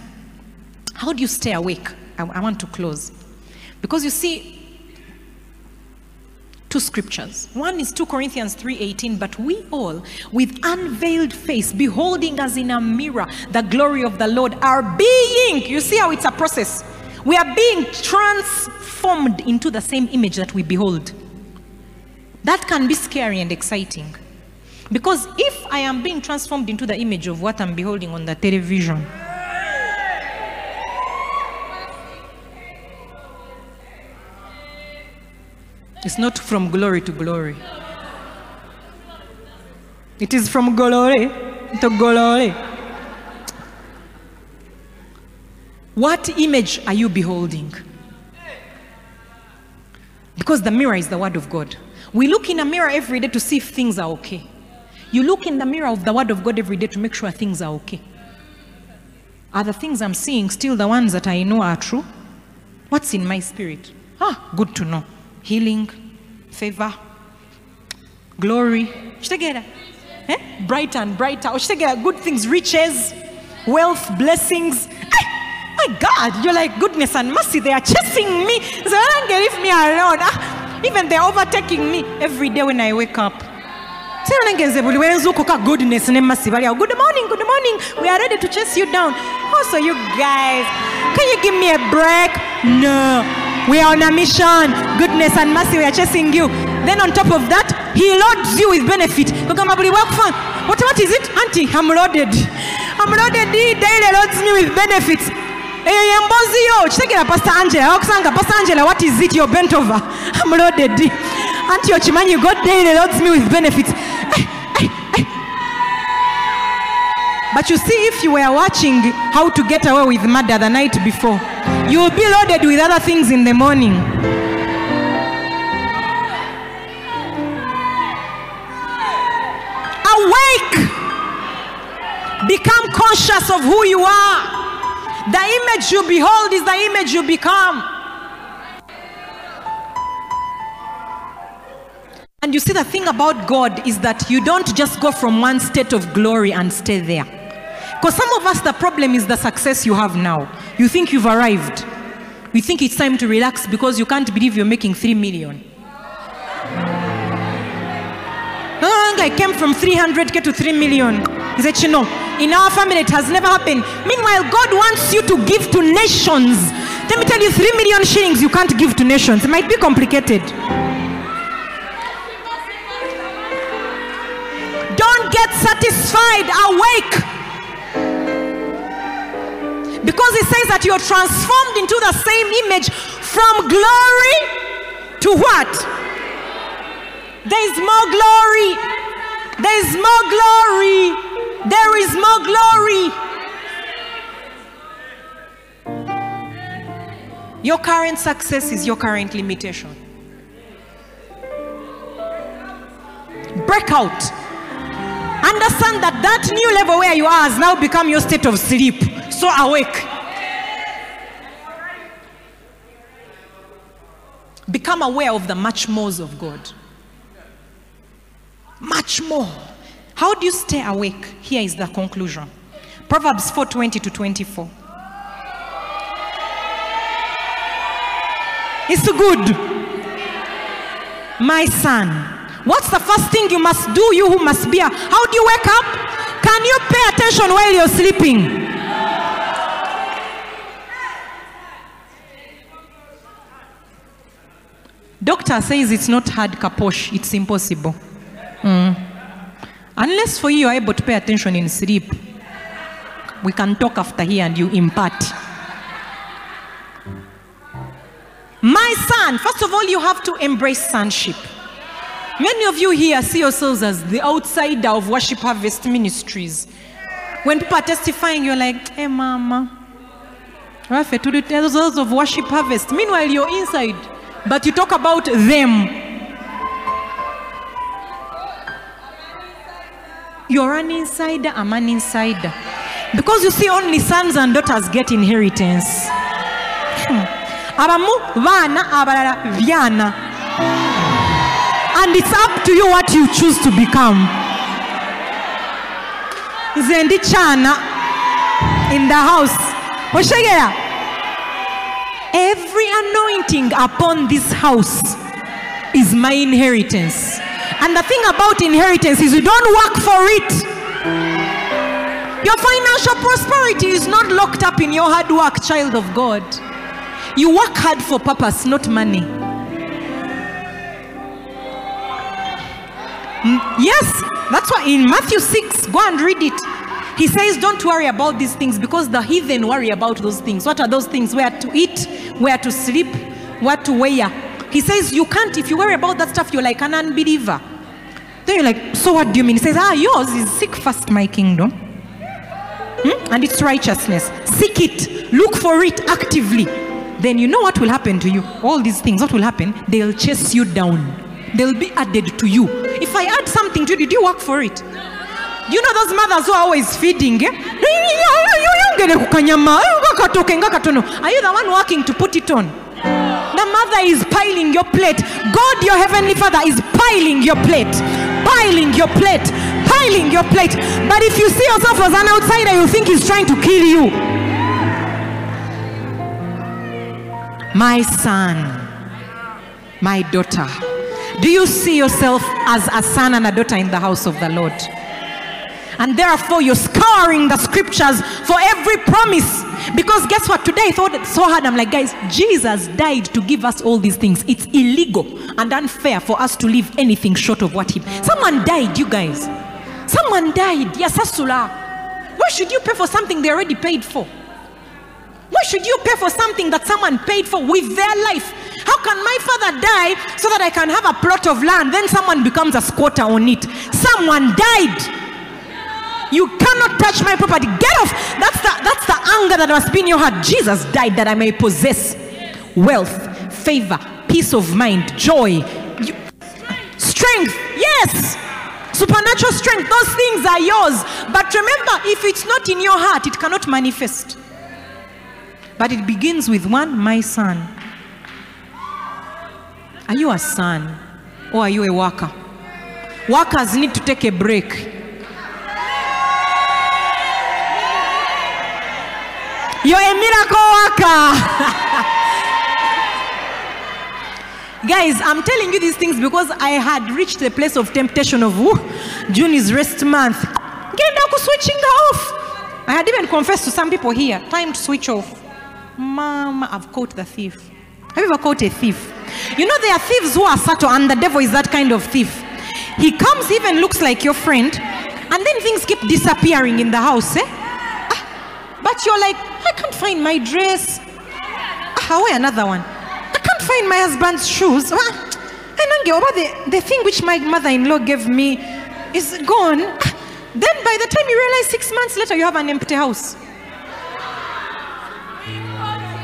How do you stay awake? I, I want to close. Because you see, two scriptures. One is 2 Corinthians 3:18, but we all with unveiled face beholding as in a mirror the glory of the Lord are being, you see how it's a process. We are being transformed into the same image that we behold. That can be scary and exciting. Because if I am being transformed into the image of what I'm beholding on the television, it's not from glory to glory. It is from glory to glory. What image are you beholding? Because the mirror is the word of God. We look in a mirror every day to see if things are okay. You look in the mirror of the word of God every day to make sure things are okay. Are the things I'm seeing still the ones that I know are true? What's in my spirit? Ah, good to know. Healing, favor, glory. Chitegera. Eh? Brighter and brighter. Chitegera. Good things, riches, wealth, blessings. Ah, my God, you're like goodness and mercy. They are chasing me. So don't leave me alone. Ah, even they're overtaking me every day when I wake up. Goodness good morning good morning. We are ready to chase you down. Also you guys can you give me a break? No. We are on a mission. Goodness and mercy we are chasing you. Then on top of that he loads you with benefit. What, what is it? Auntie i'm loaded. I'm loaded. He daily loads me with benefits eyo yemboozi yo kitegera pastor angela wakusanga pastor angela what is it you're bent over i'm loaded anti okimanyi god daily loads me with benefits Eh, eh, eh. But you see, if you were watching how to get away with murder the night before, you will be loaded with other things in the morning. Awake! Become conscious of who you are. The image you behold is the image you become. And you see, the thing about God is that you don't just go from one state of glory and stay there. Because some of us, the problem is the success you have now. You think you've arrived. You think it's time to relax because you can't believe you're making 3 million. No, no, I came from 300k to 3 million. He said, you know, in our family it has never happened. Meanwhile, God wants you to give to nations. Let me tell you, 3 million shillings you can't give to nations. It might be complicated. Don't get satisfied. Awake. Because it says that you're transformed into the same image from glory to what? There is more glory. There is more glory. There is more glory. Your current success is your current limitation. Break out. Understand that that new level where you are has now become your state of sleep. So awake. Become aware of the much mores of God. Much more. How do you stay awake? Here is the conclusion. Proverbs 4:20 to 24. It's good. My son, what's the first thing you must do, you who must be a, how do you wake up? Can you pay attention while you're sleeping? Doctor says it's not hard kaposh, it's impossible. Mm. Unless for you you're able to pay attention in sleep. We can talk after here and you impart. My son, first of all, you have to embrace sonship. Many of you here see yourselves as the outsider of Worship Harvest Ministries. When people are testifying, you're like, hey, mama. Rafe, to the results of Worship Harvest. Meanwhile, you're inside, but you talk about them. You're an insider, I'm an insider. Because you see, only sons and daughters get inheritance. Hmm. abamu baana abalala byana and it's up to you what you choose to become. Nze kyana in the house. Oshegera every anointing upon this house is my inheritance and the thing about inheritance is you don't work for it your financial prosperity is not locked up in your hard work child of god you work hard for purpose, not money. Mm, Yes, that's why in Matthew 6, go and read it. He says, Don't worry about these things because the heathen worry about those things. What are those things? Where to eat, where to sleep, what to wear. He says, You can't, if you worry about that stuff, you're like an unbeliever. Then you're like, So what do you mean? He says, Ah, yours is seek first my kingdom. Hmm? And it's righteousness. Seek it, look for it actively. Then you know what will happen to you. All these things, what will happen? They'll chase you down. They'll be added to you. If I add something to you, did you work for it? You know those mothers who are always feeding? eh? Are you the one working to put it on? The mother is piling your plate. God, your heavenly father, is piling your plate. Piling your plate. Piling your plate. But if you see yourself as an outsider, you think he's trying to kill you. My son, my daughter, do you see yourself as a son and a daughter in the house of the Lord? And therefore, you're scouring the scriptures for every promise. Because guess what? Today I thought it so hard. I'm like, guys, Jesus died to give us all these things. It's illegal and unfair for us to live anything short of what He. Someone died, you guys. Someone died. Yes, Asula. Why should you pay for something they already paid for? Why should you pay for something that someone paid for with their life? How can my father die so that I can have a plot of land? Then someone becomes a squatter on it. Someone died. You cannot touch my property. Get off. That's the that's the anger that must be in your heart. Jesus died that I may possess wealth, favor, peace of mind, joy, you- strength. Yes. supernatural strength. Those things are yours. But remember, if it's not in your heart, it cannot manifest. But it begins with one, my son. Are you a son or are you a worker? Workers need to take a break. You're a miracle worker. Guys, I'm telling you these things because I had reached the place of temptation of "Ooh, June is rest month. Get down switching off. I had even confessed to some people here, time to switch off. Mama, I've caught the thief. Have you ever caught a thief? You know there are thieves who are subtle, and the devil is that kind of thief. He comes, even looks like your friend, and then things keep disappearing in the house. Eh? Ah, but you're like, I can't find my dress. I wear another one. I can't find my husband's shoes. Ah, Enange, Oba, the, the thing which my mother-in-law gave me is gone. Then by the time you realize six months later, you have an empty house.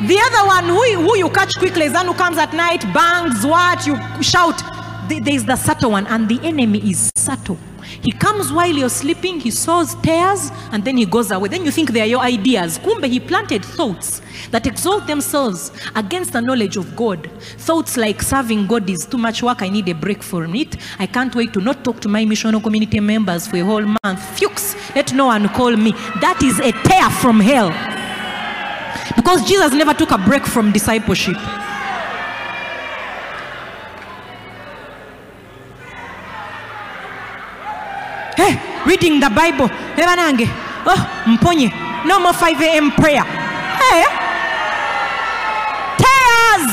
The other one who, who you catch quickly is one who comes at night, bangs, what, you shout. There's the subtle one, and the enemy is subtle. He comes while you're sleeping, he sows tares, and then he goes away. Then you think they are your ideas. Kumbe, he planted thoughts that exalt themselves against the knowledge of God. Thoughts like serving God is too much work, I need a break from it. I can't wait to not talk to my missional community members for a whole month. Fuchs, let no one call me. That is a tare from hell. Because Jesus never took a break from discipleship. Hey, reading the Bible. Nange. Oh, mponye. No more 5 a.m. prayer. Hey. Tares.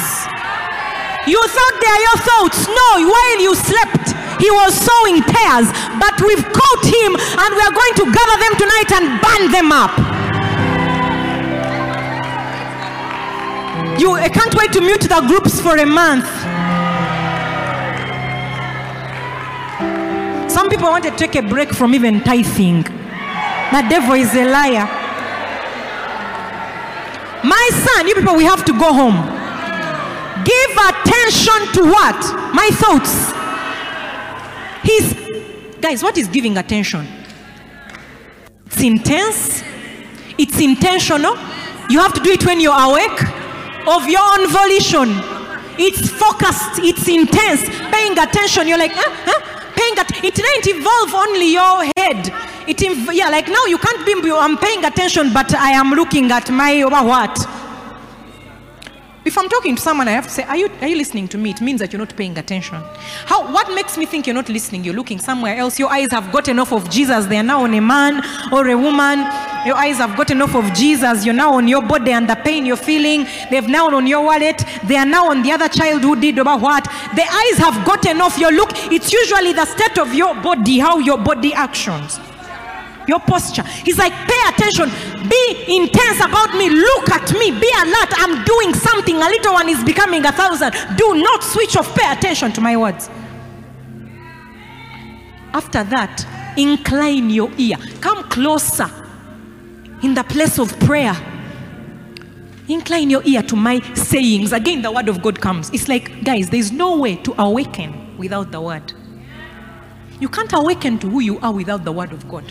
You thought they are your thoughts. No, while you slept, he was sowing tares. But we've caught him and we are going to gather them tonight and burn them up. You I can't wait to mute the groups for a month. Some people want to take a break from even tithing. The devil is a liar. My son, you people, we have to go home. Give attention to what? My thoughts. He's, guys, what is giving attention? It's intense, it's intentional. You have to do it when you're awake, of your own volition. It's focused, it's intense. Paying attention, you're like, huh? Paying at- it didn't involve only your head. It yeah, like now you can't be, I'm paying attention, but I am looking at my what? If I'm talking to someone, I have to say, are you, are you listening to me? It means that you're not paying attention. How, what makes me think you're not listening? You're looking somewhere else. Your eyes have gotten off of Jesus. They are now on a man or a woman. Your eyes have gotten off of Jesus. You're now on your body and the pain you're feeling. They've now on your wallet. They are now on the other child who did about what. The eyes have gotten off your look. It's usually the state of your body, how your body actions your posture. He's like, pay attention, be intense about me, look at me, be alert. I'm doing something. A little one is becoming a thousand. Do not switch off, pay attention to my words. After that, incline your ear, come closer in the place of prayer. Incline your ear to my sayings. Again, the word of God comes. It's like, guys, there's no way to awaken without the word. You can't awaken to who you are without the word of God.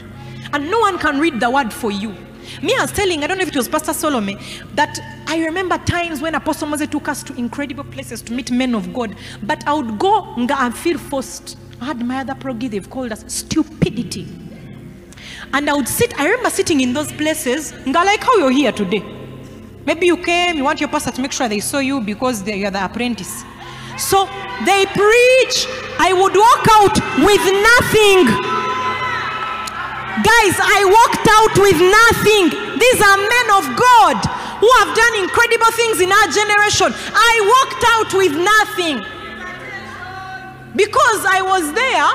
And no one can read the word for you. Me, I was telling, I don't know if it was Pastor Solomon, that I remember times when Apostle Moses took us to incredible places to meet men of God. But I would go and feel forced. I had my other progi, they've called us stupidity. And I would sit, I remember sitting in those places, nga like how you're here today. Maybe you came, you want your pastor to make sure they saw you because you're the apprentice. So they preach. I would walk out with nothing. Guys, I walked out with nothing. These are men of God who have done incredible things in our generation. I walked out with nothing. Because I was there,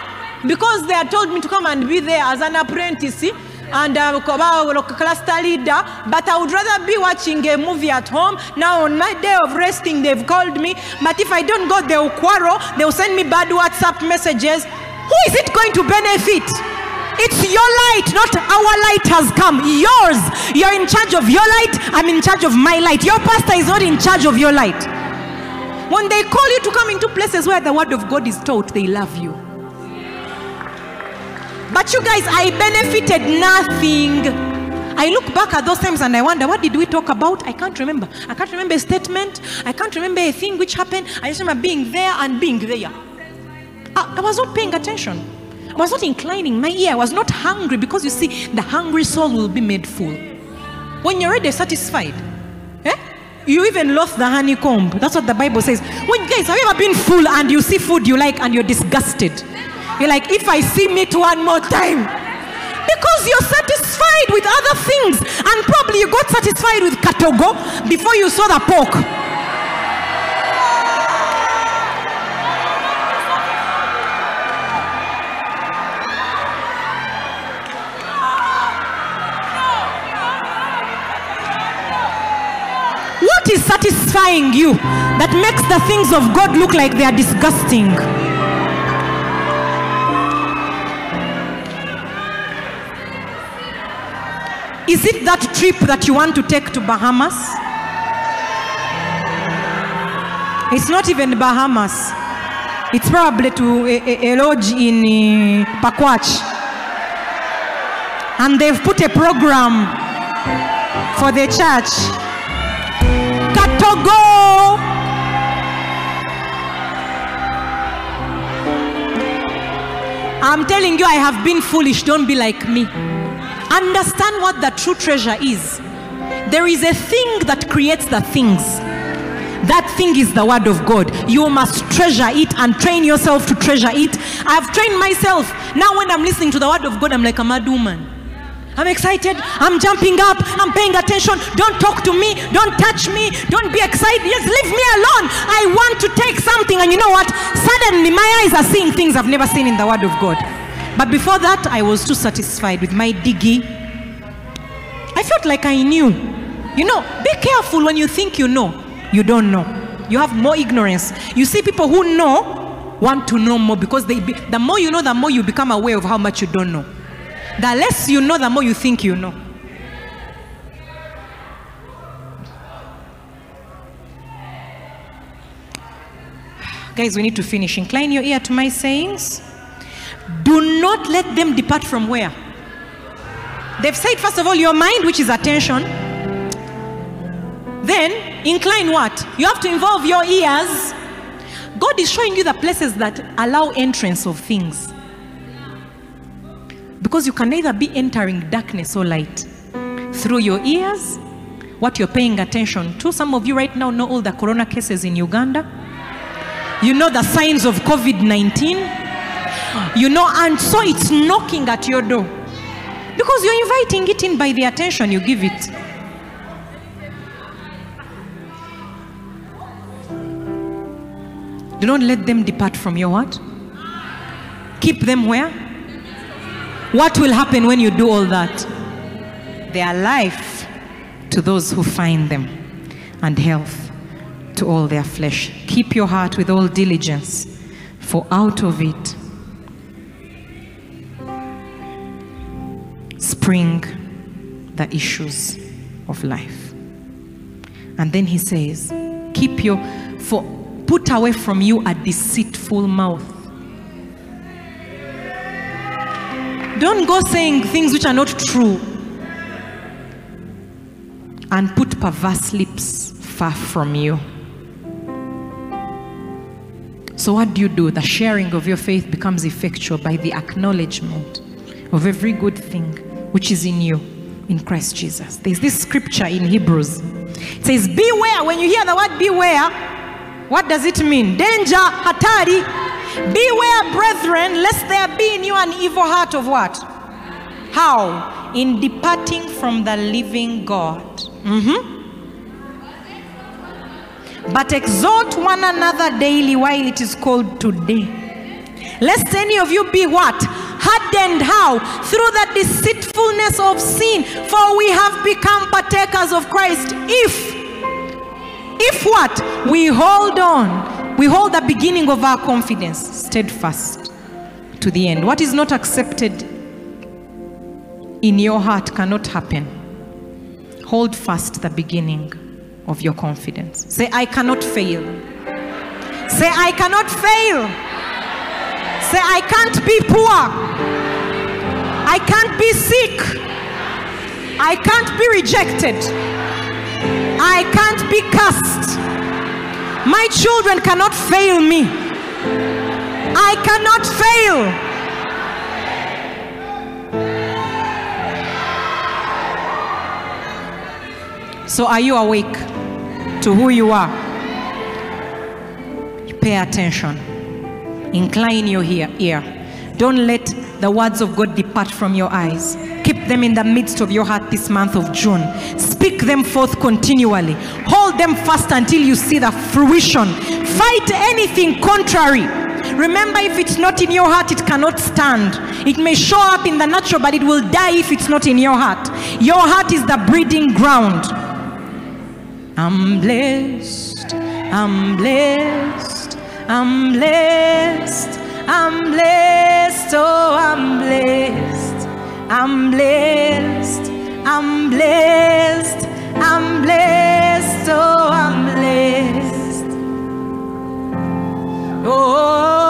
because they had told me to come and be there as an apprentice and uh, cluster leader, but I would rather be watching a movie at home. Now, on my day of resting, they've called me, but if I don't go, they'll quarrel, they'll send me bad WhatsApp messages. Who is it going to benefit? It's your light, not our light has come. Yours. You're in charge of your light. I'm in charge of my light. Your pastor is not in charge of your light. When they call you to come into places where the word of God is taught, they love you. But you guys, I benefited nothing. I look back at those times and I wonder, what did we talk about? I can't remember. I can't remember a statement. I can't remember a thing which happened. I just remember being there and being there. I, I was not paying attention. Was not inclining my ear. Was not hungry because you see, the hungry soul will be made full. When you're already satisfied, eh? you even lost the honeycomb. That's what the Bible says. When guys, have you ever been full and you see food you like and you're disgusted? You're like, if I see meat one more time, because you're satisfied with other things and probably you got satisfied with katogo before you saw the pork is satisfying you that makes the things of god look like they are disgusting Is it that trip that you want to take to Bahamas? It's not even Bahamas. It's probably to a, a, a lodge in uh, Pakwach. And they've put a program for the church. Katogo! I'm telling you, I have been foolish. Don't be like me. Understand what the true treasure is. There is a thing that creates the things. That thing is the word of God. You must treasure it and train yourself to treasure it. I've trained myself. Now, when I'm listening to the word of God, I'm like a mad woman. I'm excited. I'm jumping up. I'm paying attention. Don't talk to me. Don't touch me. Don't be excited. Just leave me alone. I want to take something. And you know what? Suddenly, my eyes are seeing things I've never seen in the Word of God. But before that, I was too satisfied with my diggy. I felt like I knew. You know, be careful when you think you know. You don't know. You have more ignorance. You see, people who know want to know more because they be, the more you know, the more you become aware of how much you don't know. The less you know, the more you think you know. Guys, we need to finish. Incline your ear to my sayings. Do not let them depart from where? They've said, first of all, your mind, which is attention. Then, incline what? You have to involve your ears. God is showing you the places that allow entrance of things. Because you can either be entering darkness or light through your ears, what you're paying attention to. Some of you right now know all the corona cases in Uganda. You know the signs of COVID 19. You know, and so it's knocking at your door. Because you're inviting it in by the attention you give it. Do not let them depart from your heart. Keep them where? What will happen when you do all that? They are life to those who find them, and health to all their flesh. Keep your heart with all diligence, for out of it spring the issues of life. And then he says, Keep your, for put away from you a deceitful mouth. Don't go saying things which are not true. And put perverse lips far from you. So, what do you do? The sharing of your faith becomes effectual by the acknowledgement of every good thing which is in you in Christ Jesus. There's this scripture in Hebrews. It says, Beware. When you hear the word beware, what does it mean? Danger, hatari. Beware, brethren, lest there be in you an evil heart of what? How? In departing from the living God. Mhm. But exhort one another daily while it is called today. Lest any of you be what? Hardened how? Through the deceitfulness of sin. For we have become partakers of Christ. If, if what? We hold on. We hold the beginning of our confidence steadfast to the end. What is not accepted in your heart cannot happen. Hold fast the beginning of your confidence. Say, I cannot fail. Say, I cannot fail. Say, I can't be poor. I can't be sick. I can't be rejected. I can't be cursed. My children cannot fail me. I cannot fail. So, are you awake to who you are? Pay attention. Incline your ear. Don't let the words of God depart from your eyes. Them in the midst of your heart this month of June. Speak them forth continually. Hold them fast until you see the fruition. Fight anything contrary. Remember, if it's not in your heart, it cannot stand. It may show up in the natural, but it will die if it's not in your heart. Your heart is the breeding ground. I'm blessed. I'm blessed. I'm blessed. I'm blessed. Oh, I'm blessed. I'm blessed. I'm blessed. I'm blessed. Oh, I'm blessed. Oh,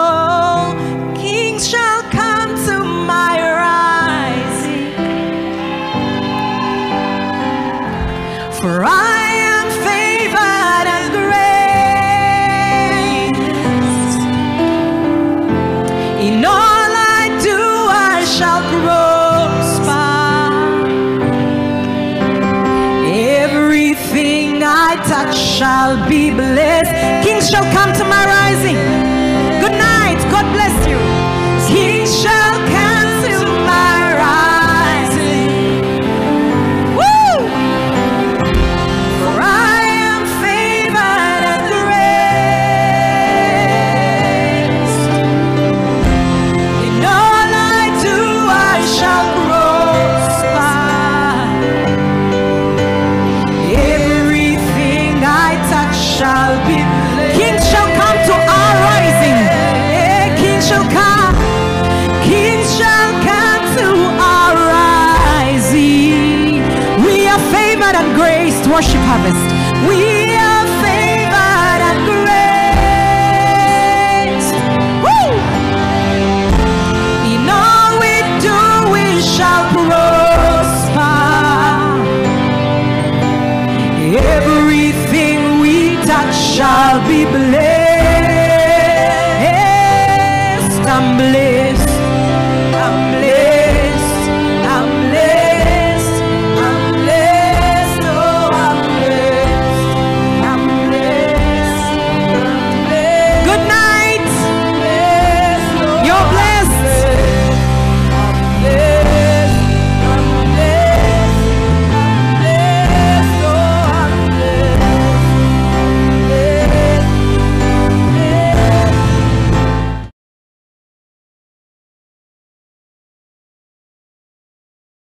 shall be blessed. Kings shall come to my rising.